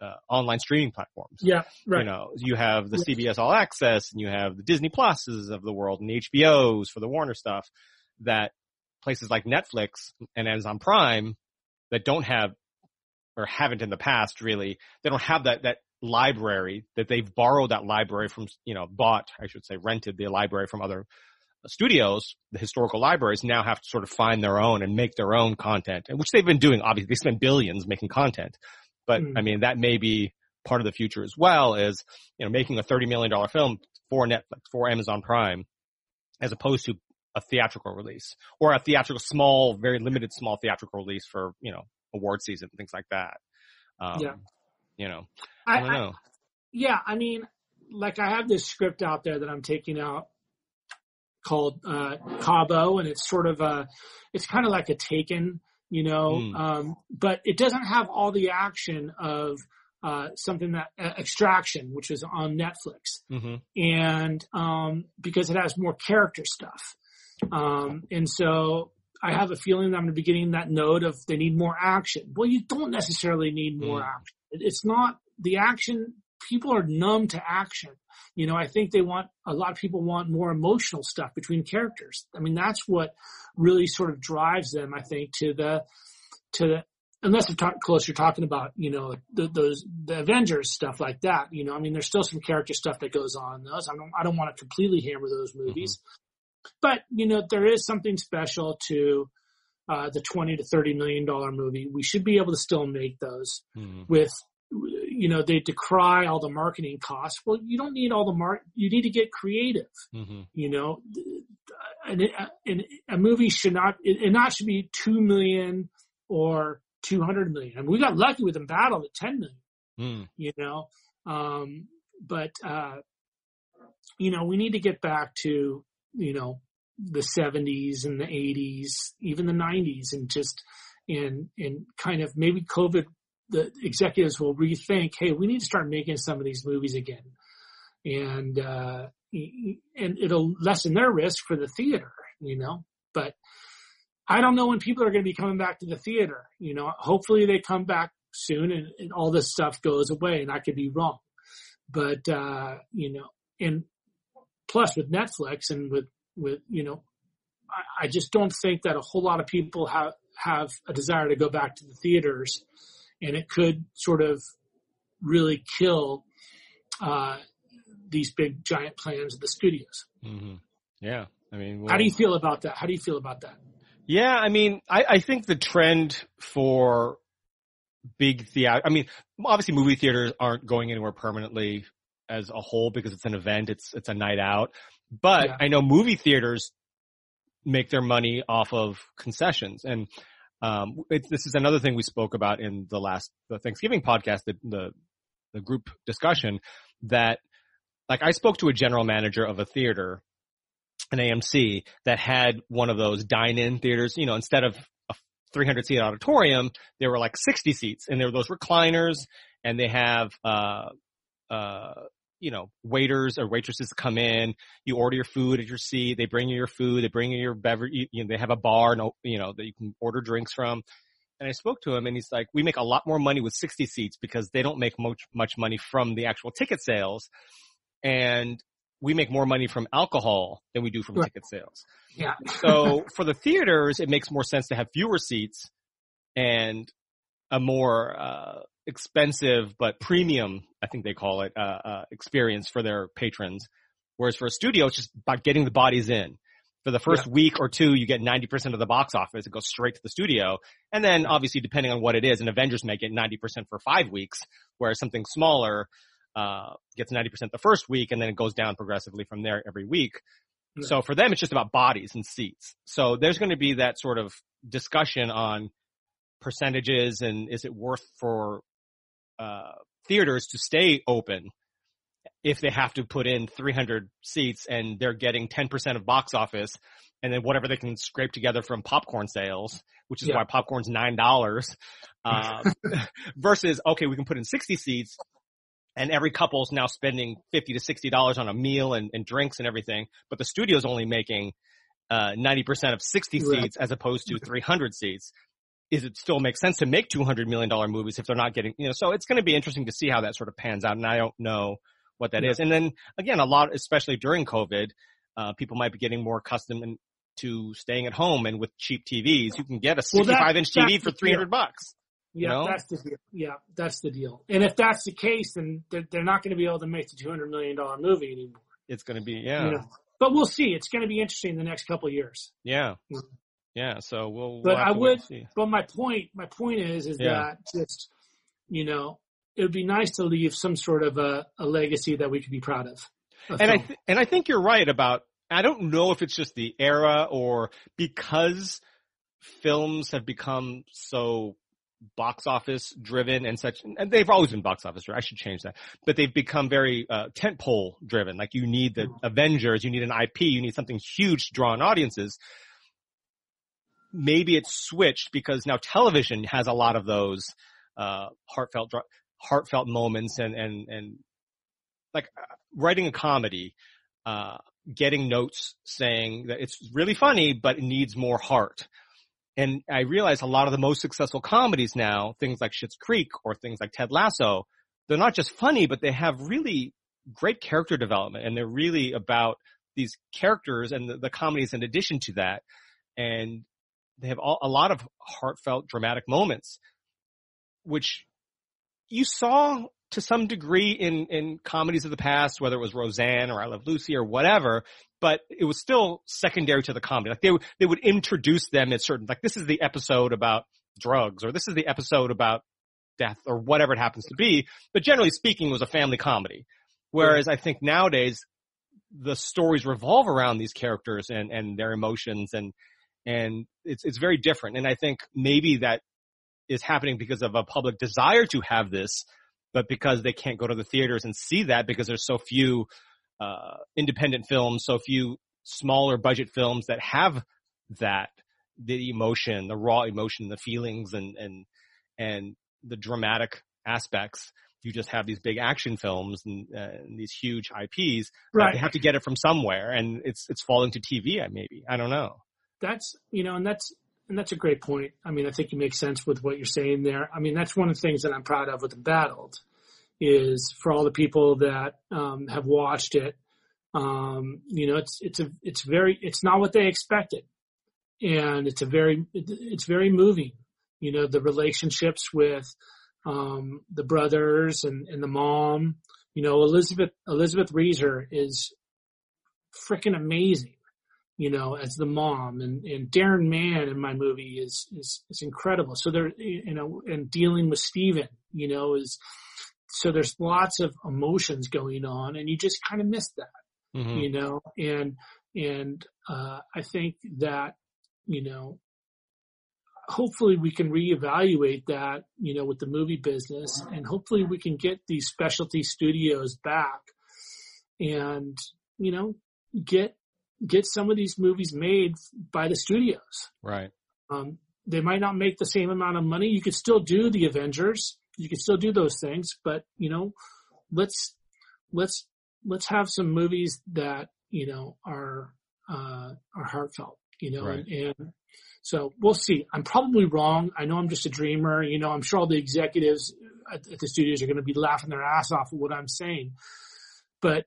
uh, online streaming platforms. Yeah, right. You know, you have the CBS All Access and you have the Disney Pluses of the world and the HBOs for the Warner stuff that places like Netflix and Amazon Prime that don't have or haven't in the past really, they don't have that, that library that they've borrowed that library from, you know, bought, I should say, rented the library from other studios, the historical libraries now have to sort of find their own and make their own content, which they've been doing. Obviously, they spend billions making content, but mm. I mean, that may be part of the future as well is, you know, making a $30 million film for Netflix, for Amazon Prime, as opposed to a theatrical release or a theatrical small, very limited small theatrical release for, you know, award season, things like that. Um, yeah. You know, I, I don't know. I, yeah. I mean, like I have this script out there that I'm taking out called, uh, Cabo and it's sort of a, it's kind of like a taken you know, mm. um, but it doesn't have all the action of uh, something that uh, Extraction, which is on Netflix, mm-hmm. and um, because it has more character stuff, um, and so I have a feeling that I'm going to be getting that note of they need more action. Well, you don't necessarily need more mm. action. It's not the action. People are numb to action. You know, I think they want, a lot of people want more emotional stuff between characters. I mean, that's what really sort of drives them, I think, to the, to the, unless talk, close, you're talking about, you know, the, those, the Avengers stuff like that. You know, I mean, there's still some character stuff that goes on in those. I don't, I don't want to completely hammer those movies, mm-hmm. But you know, there is something special to, uh, the 20 to 30 million dollar movie. We should be able to still make those mm-hmm. with you know, they decry all the marketing costs. Well, you don't need all the mark. You need to get creative. Mm-hmm. You know, and, and a movie should not, it, not should be two million or two hundred million. I mean, we got lucky with *Battle* at ten million. Mm. You know, um, but uh, you know, we need to get back to you know the seventies and the eighties, even the nineties, and just and and kind of maybe COVID the executives will rethink, hey, we need to start making some of these movies again. And, uh, and it'll lessen their risk for the theater, you know, but I don't know when people are going to be coming back to the theater, you know, hopefully they come back soon and, and all this stuff goes away and I could be wrong. But, uh, you know, and plus with Netflix and with, with, you know, I, I just don't think that a whole lot of people have, have a desire to go back to the theaters and it could sort of really kill uh, these big giant plans of the studios. Mm-hmm. Yeah, I mean, well, how do you feel about that? How do you feel about that? Yeah, I mean, I, I think the trend for big theater, I mean, obviously movie theaters aren't going anywhere permanently as a whole because it's an event, it's it's a night out. But yeah. I know movie theaters make their money off of concessions and um, it, this is another thing we spoke about in the last the Thanksgiving podcast, the, the, the group discussion that like I spoke to a general manager of a theater, an AMC that had one of those dine-in theaters. You know, instead of a 300 seat auditorium, there were like 60 seats, and there were those recliners, and they have uh, uh, you know, waiters or waitresses come in, you order your food at your seat, they bring you your food, they bring you your beverage, you, you know, they have a bar, no, you know, that you can order drinks from. And I spoke to him and he's like, we make a lot more money with 60 seats because they don't make much, much money from the actual ticket sales. And we make more money from alcohol than we do from right. ticket sales. Yeah. so for the theaters, it makes more sense to have fewer seats and a more, uh, expensive but premium, I think they call it, uh, uh, experience for their patrons. Whereas for a studio, it's just about getting the bodies in for the first yeah. week or two, you get 90% of the box office. It goes straight to the studio. And then obviously depending on what it is, an Avengers may get 90% for five weeks, whereas something smaller, uh, gets 90% the first week and then it goes down progressively from there every week. Yeah. So for them, it's just about bodies and seats. So there's going to be that sort of discussion on percentages and is it worth for, uh, theaters to stay open if they have to put in 300 seats and they're getting 10% of box office and then whatever they can scrape together from popcorn sales, which is yeah. why popcorn's $9, uh, versus, okay, we can put in 60 seats and every couple's now spending 50 to $60 on a meal and, and drinks and everything, but the studio's only making, uh, 90% of 60 right. seats as opposed to 300 seats. Is it still make sense to make $200 million movies if they're not getting, you know, so it's going to be interesting to see how that sort of pans out. And I don't know, what that yeah. is. And then again, a lot, especially during COVID, uh, people might be getting more accustomed to staying at home and with cheap TVs, you can get a 65 well, that, inch TV for 300 bucks. Yeah, you know? that's the deal. Yeah, that's the deal. And if that's the case, then they're, they're not going to be able to make the $200 million movie anymore. It's going to be, yeah. You know? But we'll see. It's going to be interesting the next couple of years. Yeah. Yeah. So we'll, but we'll I would, but my point, my point is, is yeah. that just, you know, it would be nice to leave some sort of a, a legacy that we could be proud of. And I th- and I think you're right about. I don't know if it's just the era or because films have become so box office driven and such, and they've always been box office driven. I should change that, but they've become very uh, tentpole driven. Like you need the. Avengers, you need an IP, you need something huge to draw in audiences. Maybe it's switched because now television has a lot of those uh, heartfelt heartfelt moments and, and, and like uh, writing a comedy, uh, getting notes saying that it's really funny, but it needs more heart. And I realize a lot of the most successful comedies now, things like Schitt's Creek or things like Ted Lasso, they're not just funny, but they have really great character development and they're really about these characters and the, the comedies in addition to that. And they have all, a lot of heartfelt dramatic moments, which you saw to some degree in, in comedies of the past, whether it was Roseanne or I Love Lucy or whatever, but it was still secondary to the comedy. Like they would, they would introduce them at certain, like this is the episode about drugs or this is the episode about death or whatever it happens to be. But generally speaking, it was a family comedy. Whereas I think nowadays the stories revolve around these characters and, and their emotions and, and it's, it's very different. And I think maybe that is happening because of a public desire to have this, but because they can't go to the theaters and see that because there's so few uh, independent films, so few smaller budget films that have that the emotion, the raw emotion, the feelings, and and and the dramatic aspects. You just have these big action films and, uh, and these huge IPs. Right. They have to get it from somewhere, and it's it's falling to TV. Maybe I don't know. That's you know, and that's and that's a great point. I mean, I think you make sense with what you're saying there. I mean, that's one of the things that I'm proud of with Embattled is for all the people that um, have watched it. Um, you know, it's it's a it's very it's not what they expected, and it's a very it's very moving. You know, the relationships with um, the brothers and, and the mom. You know, Elizabeth Elizabeth Reaser is freaking amazing you know, as the mom and, and Darren Mann in my movie is, is, is incredible. So there, you know, and dealing with Stephen, you know, is, so there's lots of emotions going on and you just kind of miss that, mm-hmm. you know, and, and, uh, I think that, you know, hopefully we can reevaluate that, you know, with the movie business and hopefully we can get these specialty studios back and, you know, get get some of these movies made by the studios. Right. Um, they might not make the same amount of money. You could still do the Avengers. You could still do those things, but you know, let's let's let's have some movies that you know are uh, are heartfelt. You know, Right. and, and so we'll see. I'm probably wrong. I know I'm just a dreamer. You know, I'm sure all the executives at, at the studios are going to be laughing their ass off at what I'm saying, but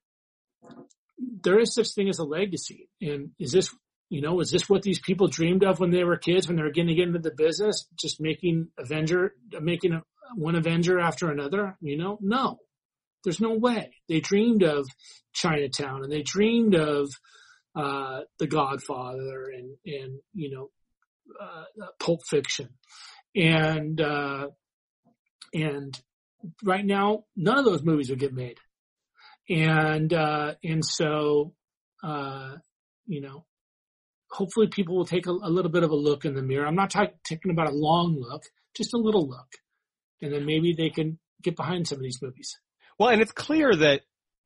there is such thing as a legacy. And is this, you know, is this what these people dreamed of when they were kids, when they were getting to get into the business, just making Avenger, making a, one Avenger after another? You know, no, there's no way. They dreamed of Chinatown and they dreamed of, uh, The Godfather and, and, you know, uh, Pulp Fiction. And, uh, and right now, none of those movies would get made. And, uh, and so, uh, you know, hopefully people will take a, a little bit of a look in the mirror. I'm not talking, talking about a long look, just a little look. And then maybe they can get behind some of these movies. Well, and it's clear that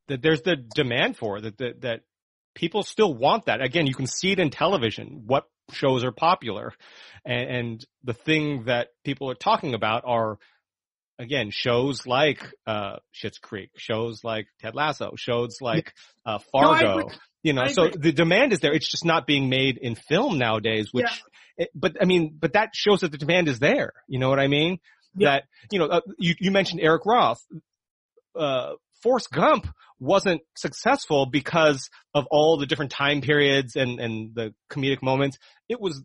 that there's the demand for it, that that that people still want that. Again, you can see it in television. What shows are popular, and, and the thing that people are talking about are again shows like uh Schitt's Creek, shows like Ted Lasso, shows like uh Fargo. agree. you know, I so agree. the demand is there. It's just not being made in film nowadays, which. It, but I mean, but that shows that the demand is there. You know what I mean? Yeah. That you know, uh, you you mentioned Eric Roth uh, Forrest Gump wasn't successful because of all the different time periods and, and the comedic moments. It was,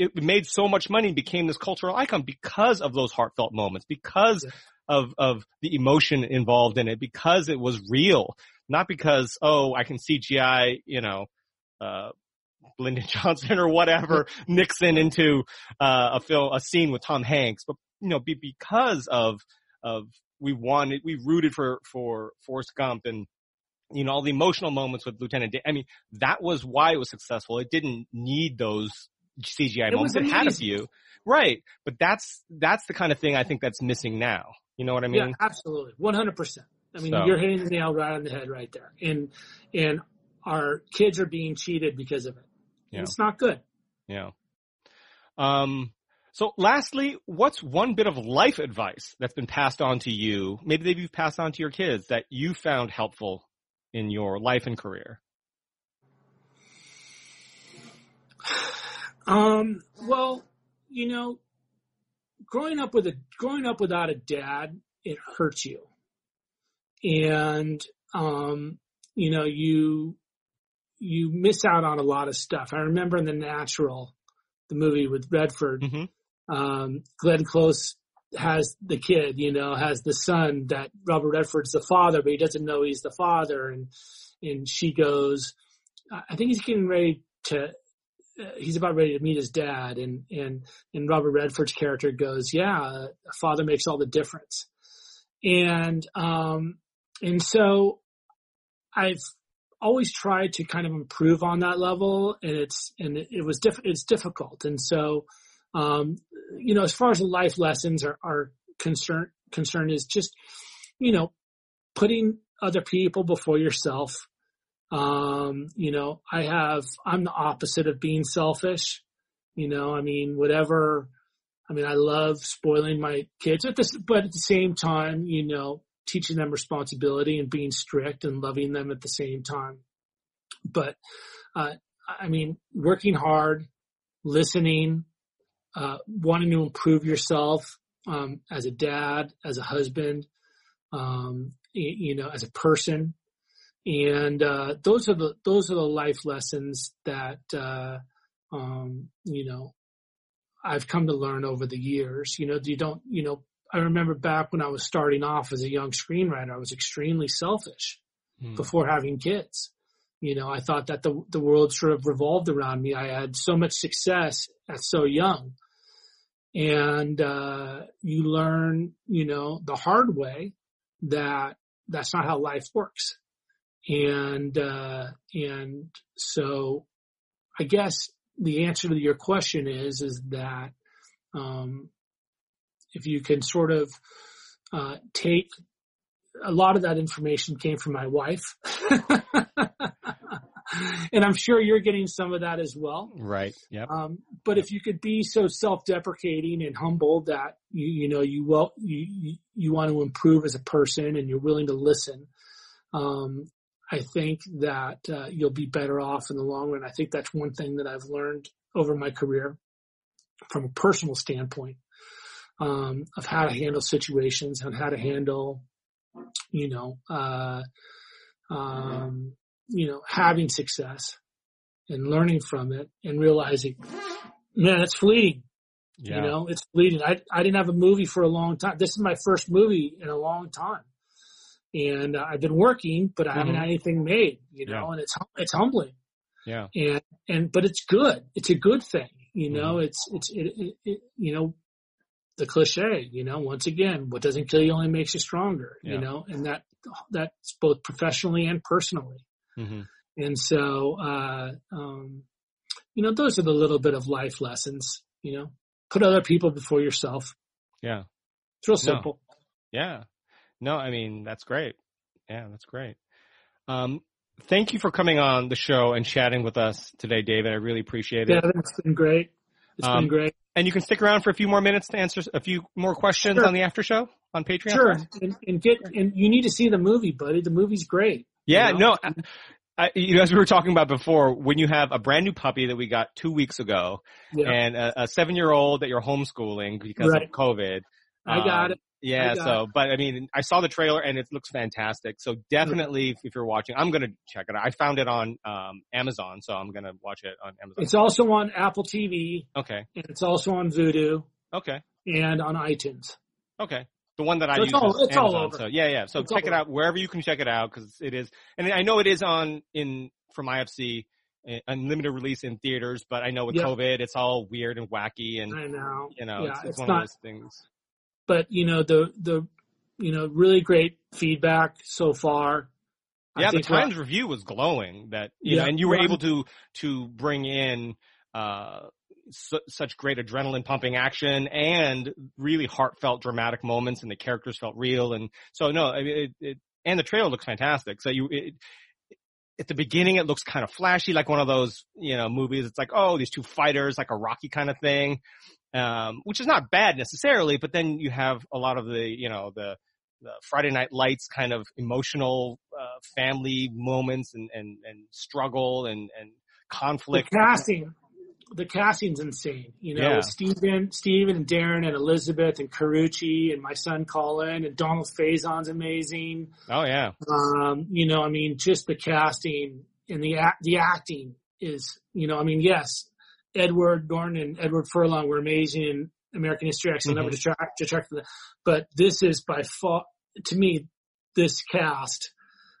it made so much money, became this cultural icon because of those heartfelt moments, because of, of the emotion involved in it, because it was real, not because, oh, I can CGI, you know, uh, Lyndon Johnson or whatever, Nixon into, uh, a film, a scene with Tom Hanks, but, you know, be, because of, of we wanted, we rooted for, for Forrest Gump and, you know, all the emotional moments with Lieutenant Dan. I mean, that was why it was successful. It didn't need those CGI It moments. It had a few. Right. But that's, that's the kind of thing I think that's missing now. You know what I mean? yeah, absolutely. 100%. I mean, So- you're hitting the nail right on the head right there. And, and our kids are being cheated because of it. Yeah. It's not good. Yeah. Um, so lastly, what's one bit of life advice that's been passed on to you? Maybe that you've passed on to your kids that you found helpful in your life and career? Um, well, you know, growing up with a, growing up without a dad, it hurts you. And, um, you know, you, you miss out on a lot of stuff. I remember in The Natural, the movie with Redford, Mm-hmm. um, Glenn Close has the kid, you know, has the son that Robert Redford's the father, but he doesn't know he's the father. And, and she goes, I think he's getting ready to, he's about ready to meet his dad. And, and, and Robert Redford's character goes, yeah, father makes all the difference. And, um, and so I've always tried to kind of improve on that level and it's, and it, was diff, it's difficult. And so, um, you know, as far as the life lessons are, are concerned, concern is just, you know, putting other people before yourself. Um, you know, I have, I'm the opposite of being selfish. You know, I mean, whatever, I mean, I love spoiling my kids at this, but at the same time, you know, teaching them responsibility and being strict and loving them at the same time. But, uh, I mean, working hard, listening, uh, wanting to improve yourself, um, as a dad, as a husband, um, you know, as a person. And, uh, those are the, those are the life lessons that, uh, um, you know, I've come to learn over the years. You know, you don't, you know, I remember back when I was starting off as a young screenwriter, I was extremely selfish Hmm. before having kids. You know, I thought that the the world sort of revolved around me. I had so much success at so young. And uh you learn, you know, the hard way that that's not how life works. And uh and so I guess the answer to your question is is that um if you can sort of uh take a lot of that information came from my wife. and I'm sure you're getting some of that as well. Right. Yep. Um, but if you could be so self-deprecating and humble that you, you know, you will, you, you, you want to improve as a person and you're willing to listen, um, I think that uh, you'll be better off in the long run. I think that's one thing that I've learned over my career from a personal standpoint um, of how to handle situations and how to handle, you know, uh, um, you know, having success and learning from it and realizing, man, it's fleeting. Yeah. You know, it's fleeting. I, I didn't have a movie for a long time. This is my first movie in a long time. And uh, I've been working, but I haven't mm-hmm. had anything made, you know, yeah. and it's, it's humbling. Yeah. And, and, but it's good. It's a good thing. You know, mm-hmm. it's, it's, it, it, it, you know, the cliche, you know, once again, what doesn't kill you only makes you stronger, yeah. you know, and that, that's both professionally and personally. Mm-hmm. And so, uh, um, you know, those are the little bit of life lessons, you know, put other people before yourself. Yeah. It's real simple. No. Yeah. No, I mean, that's great. Yeah, that's great. Um, thank you for coming on the show and chatting with us today, David. I really appreciate it. Yeah, it's been great. It's um, been great. And you can stick around for a few more minutes to answer a few more questions sure. on the after show on Patreon. Sure, and, and, get and you need to see the movie, buddy. The movie's great. Yeah, you know? no. I, you know, as we were talking about before, when you have a brand new puppy that we got two weeks ago, yeah. and a, a seven-year-old that you're homeschooling because right. of COVID, I got um, it. Yeah, so, but I mean, I saw the trailer and it looks fantastic. So definitely, if you're watching, I'm going to check it out. I found it on um, Amazon, so I'm going to watch it on Amazon. It's also on Apple TV. Okay. And it's also on Vudu. Okay. And on iTunes. Okay. The one that so I use all, it's Amazon. All over. So yeah, yeah. So it's check it out wherever you can check it out because it is, and I know it is on in from IFC unlimited release in theaters, but I know with yep. COVID, it's all weird and wacky, and I know, you know, yeah, it's, it's, it's one not, of those things but you know the the you know really great feedback so far. Yeah, the Times review was glowing. That you yeah, know, and you were able to to bring in uh, su- such great adrenaline pumping action and really heartfelt dramatic moments, and the characters felt real. And so no, I mean, it, it and the trailer looks fantastic. So you. It, at the beginning, it looks kind of flashy, like one of those, you know, movies. It's like, oh, these two fighters, like a Rocky kind of thing um, which is not bad necessarily, but then you have a lot of the, you know, the, the Friday Night Lights kind of emotional uh, family moments and, and, and struggle and, and conflict. The casting, the casting's insane. You know, yeah. Stephen, Stephen and Darren and Elizabeth and Karrueche and my son Colin and Donald Faison's amazing. Oh yeah. Um, you know, I mean, just the casting and the the acting is, you know, I mean, yes, Edward Norton and Edward Furlong were amazing in American History X. I'll mm-hmm. never detract, detract from that. But this is by far, to me, this cast,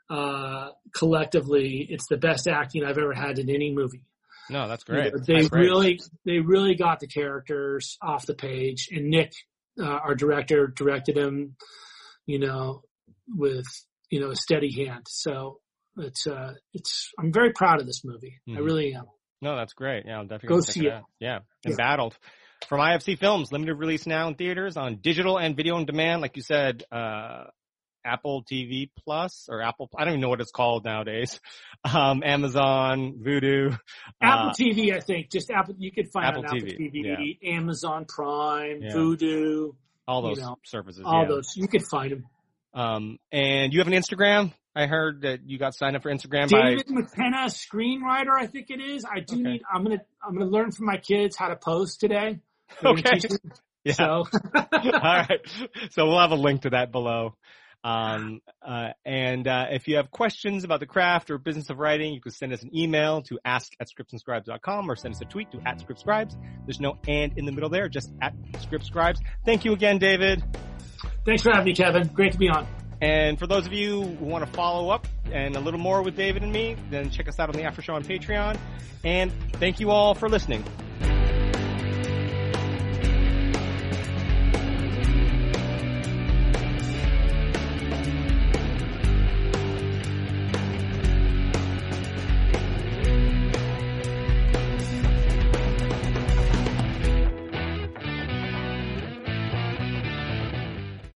uh, collectively, it's the best acting I've ever had in any movie. No, that's great. You know, they that's great. really, they really got the characters off the page and Nick, uh, our director directed him, you know, with, you know, a steady hand. So it's, uh, it's, I'm very proud of this movie. Mm-hmm. I really am. No, that's great. Yeah, I'll definitely go see it. Out. Yeah, embattled yeah. from IFC Films, limited release now in theaters on digital and video on demand. Like you said, uh, Apple TV Plus or Apple. I don't even know what it's called nowadays. Um, Amazon, Vudu, Apple uh, TV. I think just Apple. You could find Apple on TV, Apple TV, yeah. Amazon Prime, yeah. Vudu, all those you know, services. All those you could find them. Um, and you have an Instagram. I heard that you got signed up for Instagram David by McKenna, screenwriter, I think it is. I do okay. need. I'm gonna. I'm gonna learn from my kids how to post today. okay. Yeah. So. All right. So we'll have a link to that below. Um, uh, and uh, if you have questions about the craft or business of writing, you can send us an email to ask at scriptsandscribes.com or send us a tweet to at scriptscribes. There's no and in the middle there, just at scriptscribes. Thank you again, David. Thanks for having me, Kevin. Great to be on. And for those of you who want to follow up and a little more with David and me, then check us out on the after show on Patreon. And thank you all for listening.